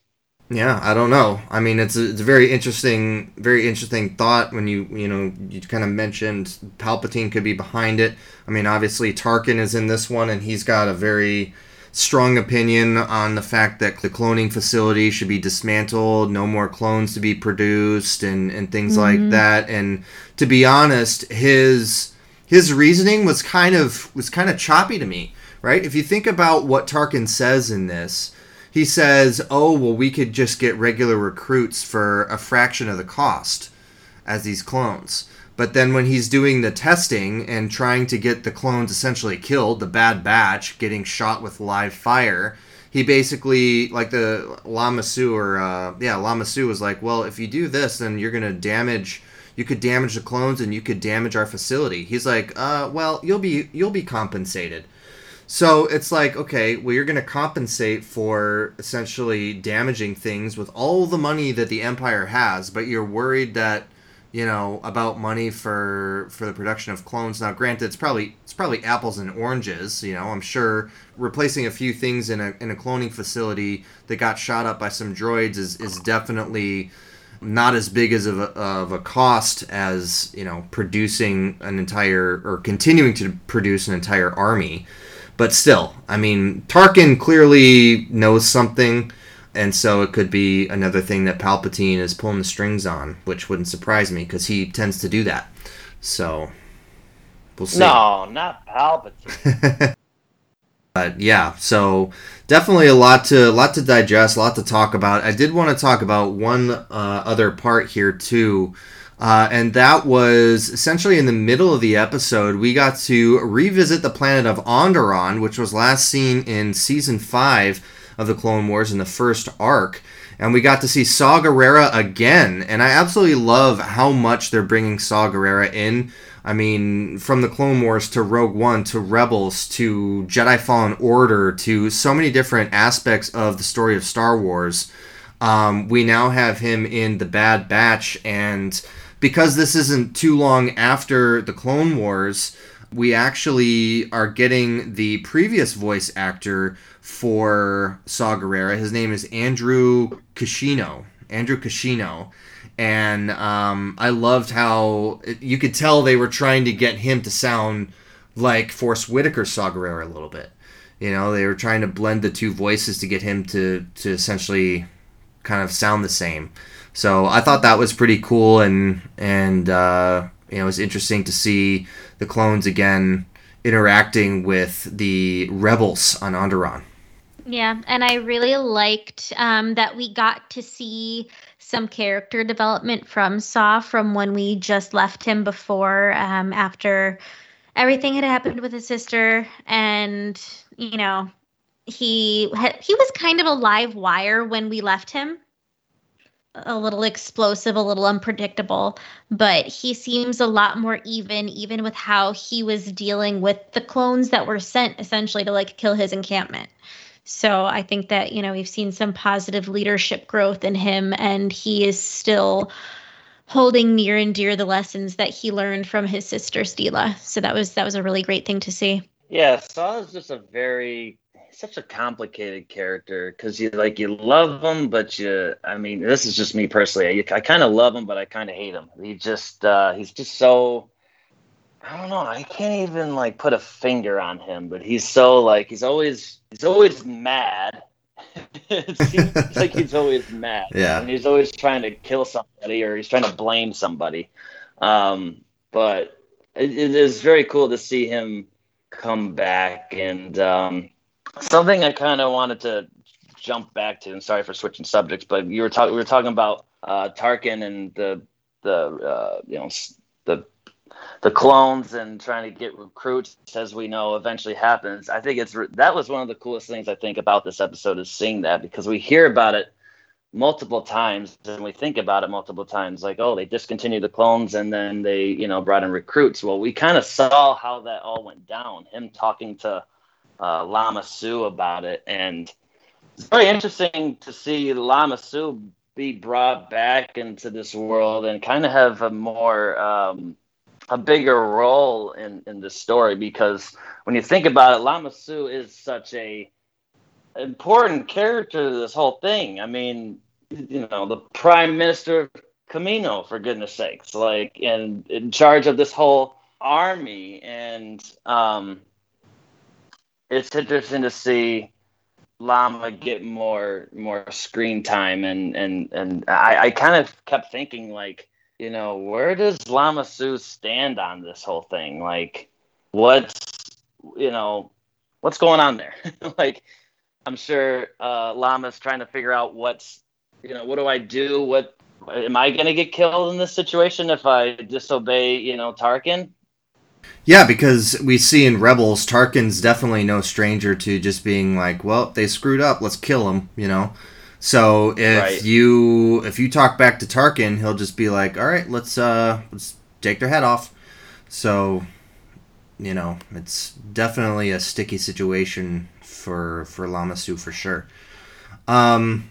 Yeah, I don't know. I mean, it's a, it's a very interesting, very interesting thought when you you know you kind of mentioned Palpatine could be behind it. I mean, obviously Tarkin is in this one, and he's got a very strong opinion on the fact that the cloning facility should be dismantled, no more clones to be produced, and and things like mm-hmm. that. And to be honest, his his reasoning was kind of was kind of choppy to me, right? If you think about what Tarkin says in this, he says, "Oh, well, we could just get regular recruits for a fraction of the cost as these clones." But then when he's doing the testing and trying to get the clones essentially killed, the bad batch getting shot with live fire, he basically like the Lama Su or uh, yeah, Lama Su was like, "Well, if you do this, then you're gonna damage." You could damage the clones and you could damage our facility. He's like, uh, well, you'll be you'll be compensated. So it's like, okay, well, you're going to compensate for essentially damaging things with all the money that the Empire has, but you're worried that, you know, about money for for the production of clones. Now, granted, it's probably it's probably apples and oranges. You know, I'm sure replacing a few things in a in a cloning facility that got shot up by some droids is is definitely not as big as of a, of a cost as you know producing an entire or continuing to produce an entire army but still i mean tarkin clearly knows something and so it could be another thing that palpatine is pulling the strings on which wouldn't surprise me because he tends to do that. So we'll see. No not palpatine. But yeah, so definitely a lot to a lot to digest, a lot to talk about. I did want to talk about one uh, other part here too, uh, and that was essentially in the middle of the episode. We got to revisit the planet of Onderon, which was last seen in season five of the Clone Wars in the first arc. And we got to see Saw Gerrera again, and I absolutely love how much they're bringing Saw Gerrera in. I mean, from the Clone Wars to Rogue One to Rebels to Jedi Fallen Order to so many different aspects of the story of Star Wars. Um, we now have him in the Bad Batch, and because this isn't too long after the Clone Wars, we actually are getting the previous voice actor for Saw Gerrera. His name is Andrew Kishino. Andrew Kishino. And um, I loved how it, you could tell they were trying to get him to sound like Forest Whitaker Saw Gerrera a little bit. You know, they were trying to blend the two voices to get him to, to essentially kind of sound the same. So I thought that was pretty cool, and and uh, you know, it was interesting to see the clones again interacting with the rebels on Onderon. Yeah, and I really liked um, that we got to see some character development from Saw from when we just left him before, um, after everything had happened with his sister, and you know, he he was kind of a live wire when we left him a little explosive, a little unpredictable, but he seems a lot more even, even with how he was dealing with the clones that were sent essentially to like kill his encampment. So I think that, you know, we've seen some positive leadership growth in him, and he is still holding near and dear the lessons that he learned from his sister Steela. So that was that was a really great thing to see. Yeah, Saw is just a very such a complicated character because you like you love him, but you I mean this is just me personally. I, I kind of love him, but I kind of hate him. He just uh, he's just so I don't know. I can't even like put a finger on him, but he's so like he's always he's always mad. it seems like he's always mad. Yeah. And he's always trying to kill somebody or he's trying to blame somebody. Um, but it, it is very cool to see him come back and um, something I kind of wanted to jump back to, and sorry for switching subjects, but you were talking we were talking about uh, Tarkin and the the uh, you know the the clones and trying to get recruits, as we know, eventually happens. I think it's that was one of the coolest things I think about this episode is seeing that because we hear about it multiple times and we think about it multiple times like oh they discontinued the clones and then they you know brought in recruits well we kind of saw how that all went down him talking to uh, Lama Su about it, and it's very interesting to see Lama Su be brought back into this world and kind of have a more um, a bigger role in in the story. Because when you think about it, Lama Su is such a important character to this whole thing. I mean, you know, the Prime Minister of Kamino, for goodness sakes, like in in charge of this whole army. And um it's interesting to see Lama get more more screen time and and and I, I kind of kept thinking like you know where does Lama Su stand on this whole thing? Like what's you know what's going on there? Like I'm sure uh, Lama's trying to figure out what's you know what do I do? What am I gonna get killed in this situation if I disobey you know Tarkin yeah, because we see in Rebels, Tarkin's definitely no stranger to just being like, well, they screwed up, let's kill them, you know. So if Right. you if you talk back to Tarkin, he'll just be like, all right, let's uh let's take their head off. So, you know, it's definitely a sticky situation for for Lama Su for sure. Um.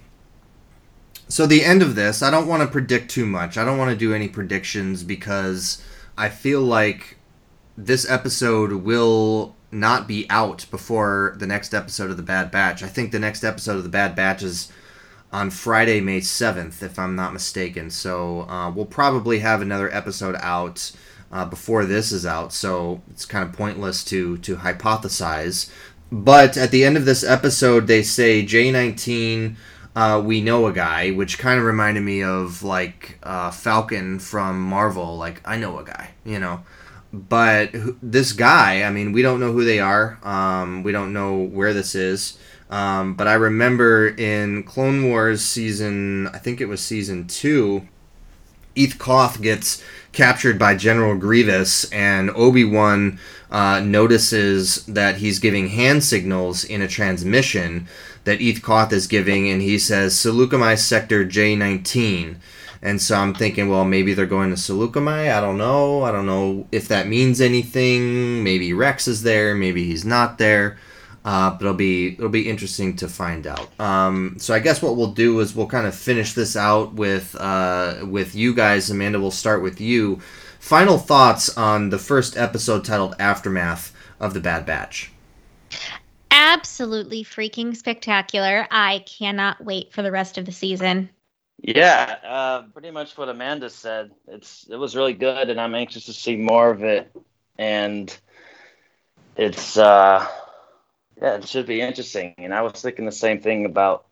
So the end of this, I don't want to predict too much. I don't want to do any predictions because I feel like this episode will not be out before the next episode of the Bad Batch. I think the next episode of the Bad Batch is on Friday, May 7th, if I'm not mistaken. So uh, we'll probably have another episode out uh, before this is out. So it's kind of pointless to to hypothesize. But at the end of this episode, they say J19. Uh, we know a guy, which kind of reminded me of like uh, Falcon from Marvel. Like I know a guy, you know but this guy i mean we don't know who they are um, we don't know where this is um, but i remember in clone wars season i think it was season two Eeth Koth gets captured by General Grievous, and Obi Wan uh, notices that he's giving hand signals in a transmission that Eeth Koth is giving, and he says Saleucami Sector J19. And so I'm thinking, well, maybe they're going to Saleucami. I don't know. I don't know if that means anything. Maybe Rex is there. Maybe he's not there. Uh, but it'll be it'll be interesting to find out. Um, so I guess what we'll do is we'll kind of finish this out with uh, with you guys. Amanda, we'll start with you. final thoughts on the first episode titled Aftermath of the Bad Batch. Absolutely freaking spectacular. I cannot wait for the rest of the season. Yeah, uh, pretty much what Amanda said. It's it was really good, and I'm anxious to see more of it. And it's uh, yeah, it should be interesting. And I was thinking the same thing about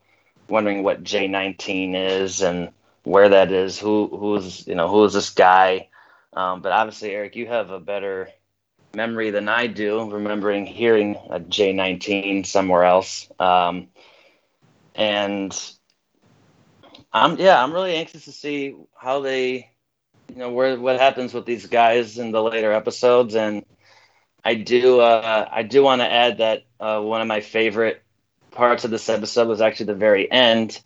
wondering what J19 is and where that is. Who who's you know who is this guy? Um, but obviously, Eric, you have a better memory than I do, remembering hearing a J19 somewhere else. Um, and I'm yeah, I'm really anxious to see how they, you know, where what happens with these guys in the later episodes. And I do uh, I do want to add that uh, one of my favorite parts of this episode was actually the very end.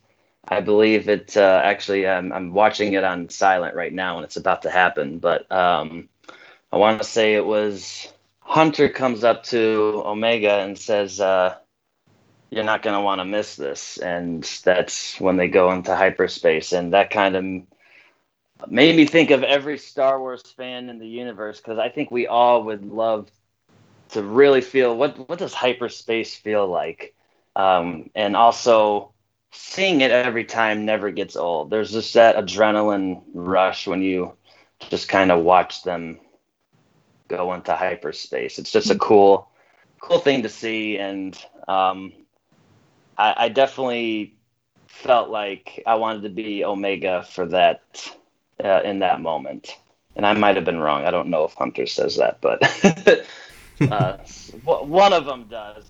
I believe it uh, actually um, I'm watching it on silent right now and it's about to happen. But um, I want to say it was Hunter comes up to Omega and says, uh, "You're not going to want to miss this," and that's when they go into hyperspace, and that kind of made me think of every Star Wars fan in the universe because I think we all would love to really feel what what does hyperspace feel like, um, and also seeing it every time never gets old. There's just that adrenaline rush when you just kind of watch them go into hyperspace. It's just a cool, cool thing to see, and um, I, I definitely felt like I wanted to be Omega for that uh, in that moment. And I might have been wrong. I don't know if Hunter says that, but uh, one of them does.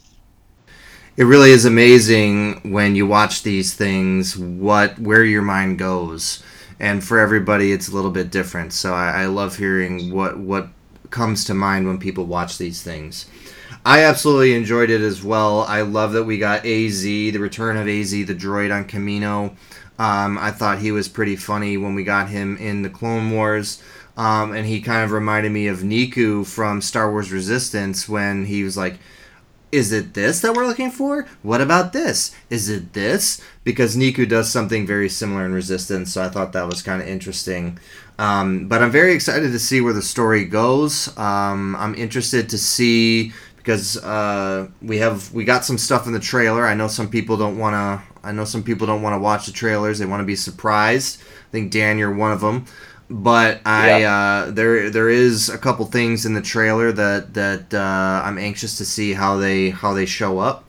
It really is amazing when you watch these things what where your mind goes, and for everybody it's a little bit different. So I, I love hearing what what comes to mind when people watch these things. I absolutely enjoyed it as well. I love that we got AZ, the return of AZ, the droid on Kamino. Um, I thought he was pretty funny when we got him in the Clone Wars. Um, and he kind of reminded me of Neeku from Star Wars Resistance when he was like, is it this that we're looking for? What about this? Is it this? Because Neeku does something very similar in Resistance, so I thought that was kind of interesting. Um, but I'm very excited to see where the story goes. Um, I'm interested to see because uh, we have we got some stuff in the trailer. I know some people don't want to. I know some people don't want to watch the trailers. They want to be surprised. I think Dan, you're one of them. But I yeah. uh, there there is a couple things in the trailer that that uh, I'm anxious to see how they how they show up.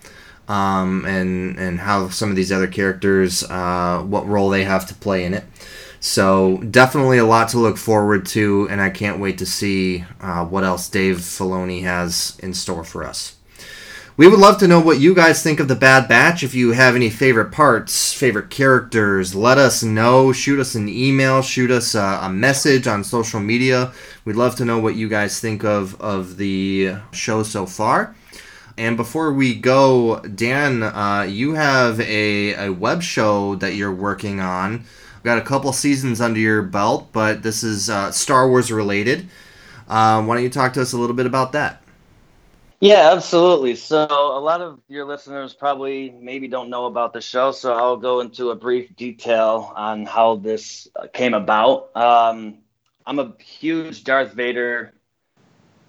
Um, and and how some of these other characters, uh, what role they have to play in it. So definitely a lot to look forward to, and I can't wait to see uh, what else Dave Filoni has in store for us. We would love to know what you guys think of the Bad Batch. If you have any favorite parts, favorite characters, let us know. Shoot us an email, shoot us a, a message on social media. We'd love to know what you guys think of of the show so far. And before we go, Dan, uh, you have a, a web show that you're working on got a couple seasons under your belt, but this is uh, Star Wars related. Um, why don't you talk to us a little bit about that? Yeah, absolutely. So, a lot of your listeners probably maybe don't know about the show, so I'll go into a brief detail on how this uh, came about. Um, I'm a huge Darth Vader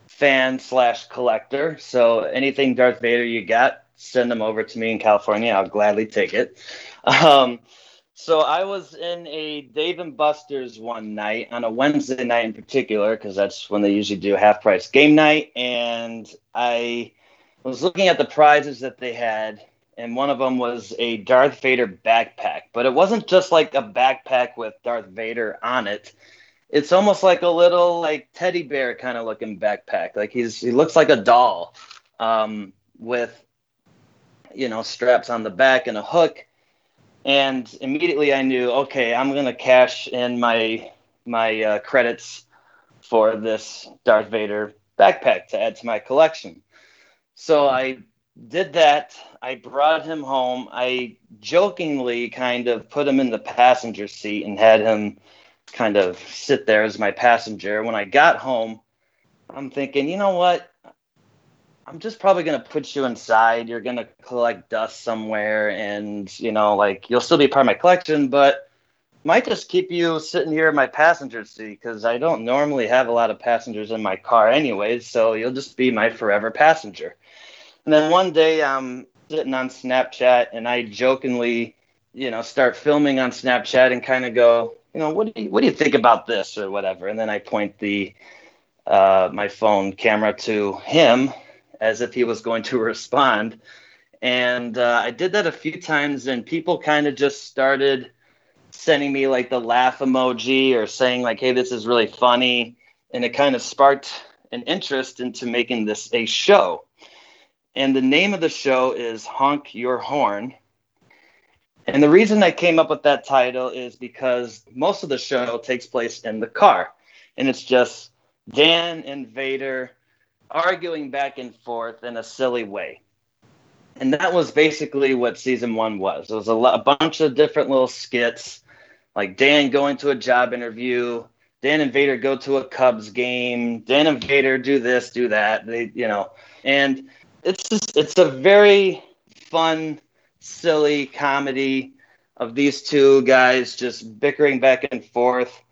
fan slash collector, so anything Darth Vader you got, send them over to me in California. I'll gladly take it. Um, so I was in a Dave and Buster's one night on a Wednesday night in particular because that's when they usually do half price game night, and I was looking at the prizes that they had, and one of them was a Darth Vader backpack, but it wasn't just like a backpack with Darth Vader on it. It's almost like a little like teddy bear kind of looking backpack. Like he's he looks like a doll, um, with you know straps on the back and a hook and immediately I knew, okay, I'm gonna cash in my my uh, credits for this Darth Vader backpack to add to my collection. So I did that. I brought him home. I jokingly kind of put him in the passenger seat and had him kind of sit there as my passenger. When I got home, I'm thinking, you know what? I'm just probably gonna put you inside. You're gonna collect dust somewhere, and you know, like you'll still be part of my collection, but might just keep you sitting here in my passenger seat because I don't normally have a lot of passengers in my car, anyways. So you'll just be my forever passenger. And then one day I'm sitting on Snapchat and I jokingly, you know, start filming on Snapchat and kind of go, you know, what do you what do you think about this or whatever? And then I point the uh, my phone camera to him as if he was going to respond. And uh, I did that a few times, and people kind of just started sending me like the laugh emoji or saying like, "Hey, this is really funny," and it kind of sparked an interest into making this a show. And the name of the show is Honk Your Horn. And the reason I came up with that title is because most of the show takes place in the car, and it's just Dan and Vader arguing back and forth in a silly way. And that was basically what season one was. It was a, a bunch of different little skits, like Dan going to a job interview, Dan and Vader go to a Cubs game, Dan and Vader do this, do that. They, you know, and it's just it's a very fun, silly comedy of these two guys just bickering back and forth.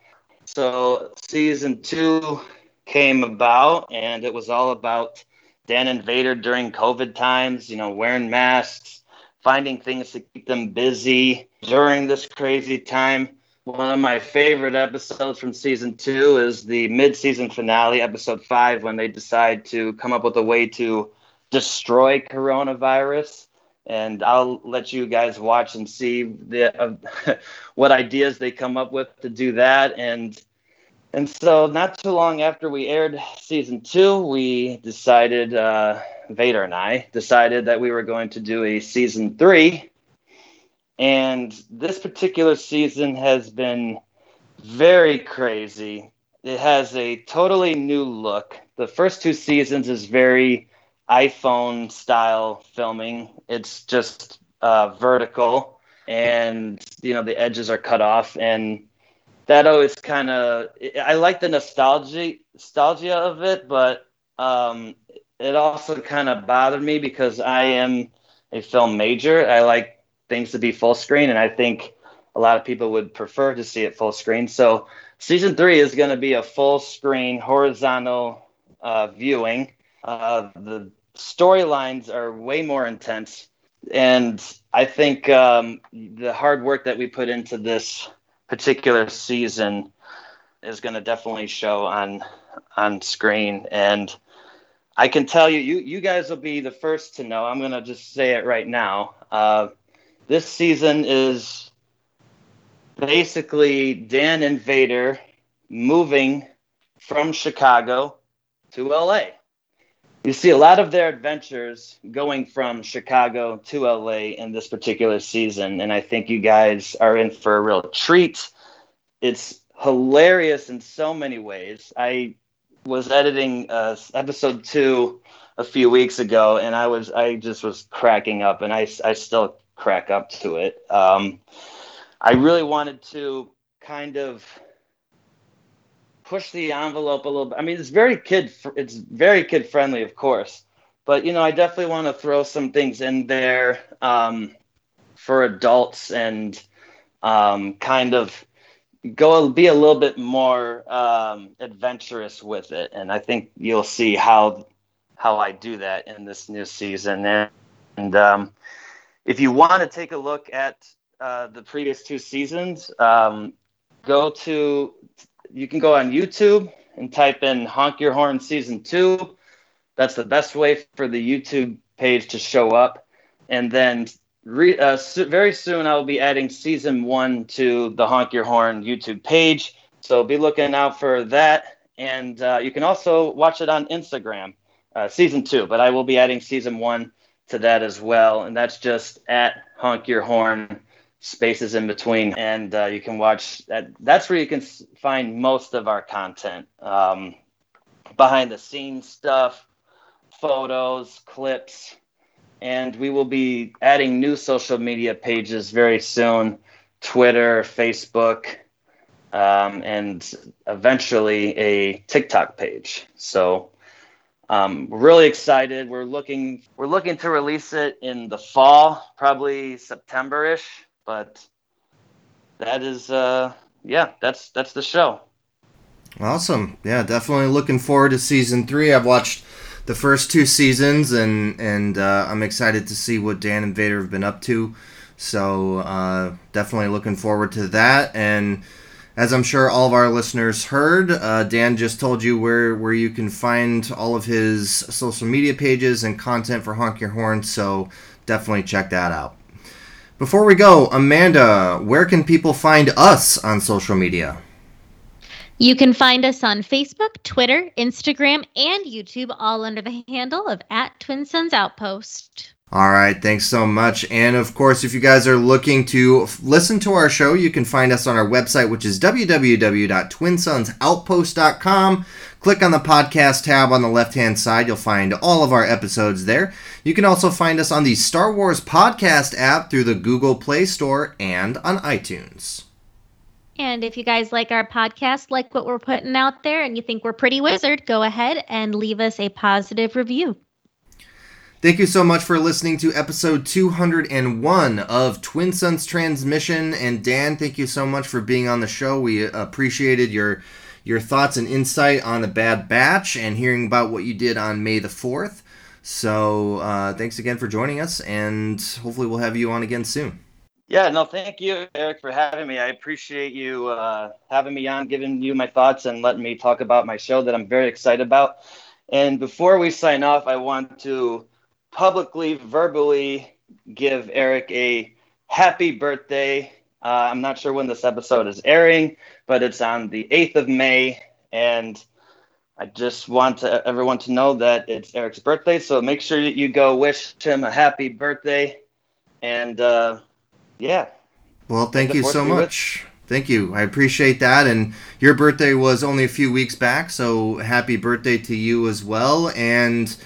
So season two came about, and it was all about Dan and Vader during COVID times, you know, wearing masks, finding things to keep them busy during this crazy time. One of my favorite episodes from season two is the mid season finale, episode five, when they decide to come up with a way to destroy coronavirus. And I'll let you guys watch and see the, uh, what ideas they come up with to do that. And and so, not too long after we aired season two, we decided, uh, Vader and I decided that we were going to do a season three. And this particular season has been very crazy. It has a totally new look. The first two seasons is very iPhone style filming, it's just uh, vertical, and you know, the edges are cut off. And that always kind of I like the nostalgia nostalgia of it, but um, it also kind of bothered me because I am a film major. I like things to be full screen, and I think a lot of people would prefer to see it full screen. So season three is going to be a full screen horizontal uh, viewing. Uh, the storylines are way more intense, and I think um, the hard work that we put into this particular season is going to definitely show on on screen. And i can tell you you you guys will be the first to know. I'm going to just say it right now. Uh, this season is basically dan and vader moving from chicago to la you see a lot of their adventures going from Chicago to LA in this particular season, and I think you guys are in for a real treat. It's hilarious in so many ways. I was editing uh, episode two a few weeks ago, and I was I just was cracking up, and I I still crack up to it. Um, I really wanted to kind of push the envelope a little bit. I mean, it's very kid it's very kid friendly, of course, but you know, I definitely want to throw some things in there um, for adults and um, kind of go be a little bit more um, adventurous with it. And I think you'll see how how I do that in this new season. And, and um, if you want to take a look at uh, the previous two seasons, um, go to you can go on YouTube and type in Honk Your Horn Season 2. That's the best way for the YouTube page to show up. And then re, uh, very soon I will be adding Season 1 to the Honk Your Horn YouTube page. So be looking out for that. And uh, you can also watch it on Instagram, uh, Season 2. But I will be adding Season 1 to that as well. And that's just at Honk Your Horn spaces in between and uh, you can watch that that's where you can find most of our content. Um, behind the scenes stuff photos clips and we will be adding new social media pages very soon twitter facebook um, and eventually a tiktok page. So um, really excited. We're looking we're looking to release it in the fall probably september-ish but that is, uh, yeah, that's that's the show. Awesome. Yeah, definitely looking forward to season three. I've watched the first two seasons, and and uh, I'm excited to see what Dan and Vader have been up to. So uh, definitely looking forward to that. And as I'm sure all of our listeners heard, uh, Dan just told you where where you can find all of his social media pages and content for Honk Your Horn. So definitely check that out. Before we go, Amanda, where can people find us on social media? You can find us on Facebook, Twitter, Instagram, and YouTube, all under the handle of at Twin Suns Outpost. All right, thanks so much. And of course, if you guys are looking to f- listen to our show, you can find us on our website, which is www.twinsunsoutpost.com. Click on the podcast tab on the left hand side. You'll find all of our episodes there. You can also find us on the Star Wars Podcast app through the Google Play Store and on iTunes. And if you guys like our podcast, like what we're putting out there, and you think we're pretty wizard, go ahead and leave us a positive review. Thank you so much for listening to episode 201 of Twin Suns Transmission. And Dan, thank you so much for being on the show. We appreciated your your thoughts and insight on the Bad Batch and hearing about what you did on May the 4th. So uh, thanks again for joining us, and hopefully we'll have you on again soon. Yeah, no, thank you, Eric, for having me. I appreciate you uh, having me on, giving you my thoughts, and letting me talk about my show that I'm very excited about. And before we sign off, I want to publicly, verbally give Eric a happy birthday. Uh, I'm not sure when this episode is airing, but it's on the 8th of May. And I just want to, everyone to know that it's Eric's birthday. So make sure that you go wish him a happy birthday. And uh, yeah. Well, thank you so with- much. Thank you. I appreciate that. And your birthday was only a few weeks back, so happy birthday to you as well. And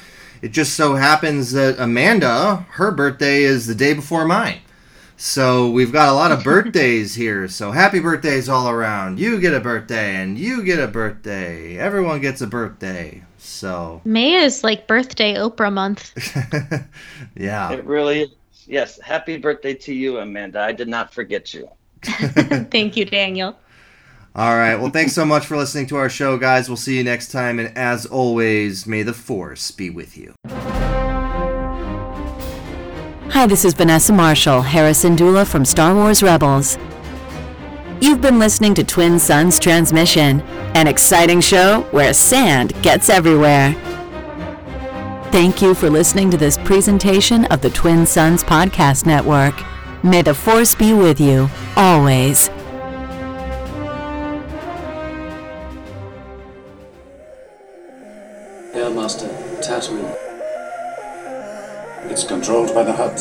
it just so happens that Amanda, her birthday is the day before mine. So we've got a lot of birthdays here. So happy birthdays all around. You get a birthday and you get a birthday. Everyone gets a birthday. So May is like birthday Oprah month. yeah. It really is. Yes. Happy birthday to you, Amanda. I did not forget you. Thank you, Daniel. All right. Well, thanks so much for listening to our show, guys. We'll see you next time. And as always, may the force be with you. Hi, this is Vanessa Marshall, Hera Syndulla from Star Wars Rebels. You've been listening to Twin Suns Transmission, an exciting show where sand gets everywhere. Thank you for listening to this presentation of the Twin Suns Podcast Network. May the Force be with you, always. Airmaster, Tatooine. It's controlled by the Hutt.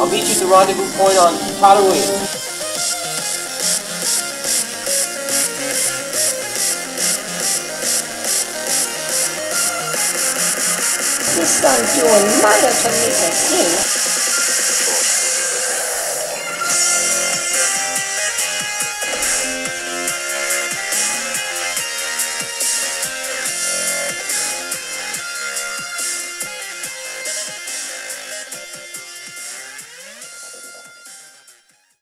I'll meet you at the rendezvous point on Tatooine. This son doing murder to me again.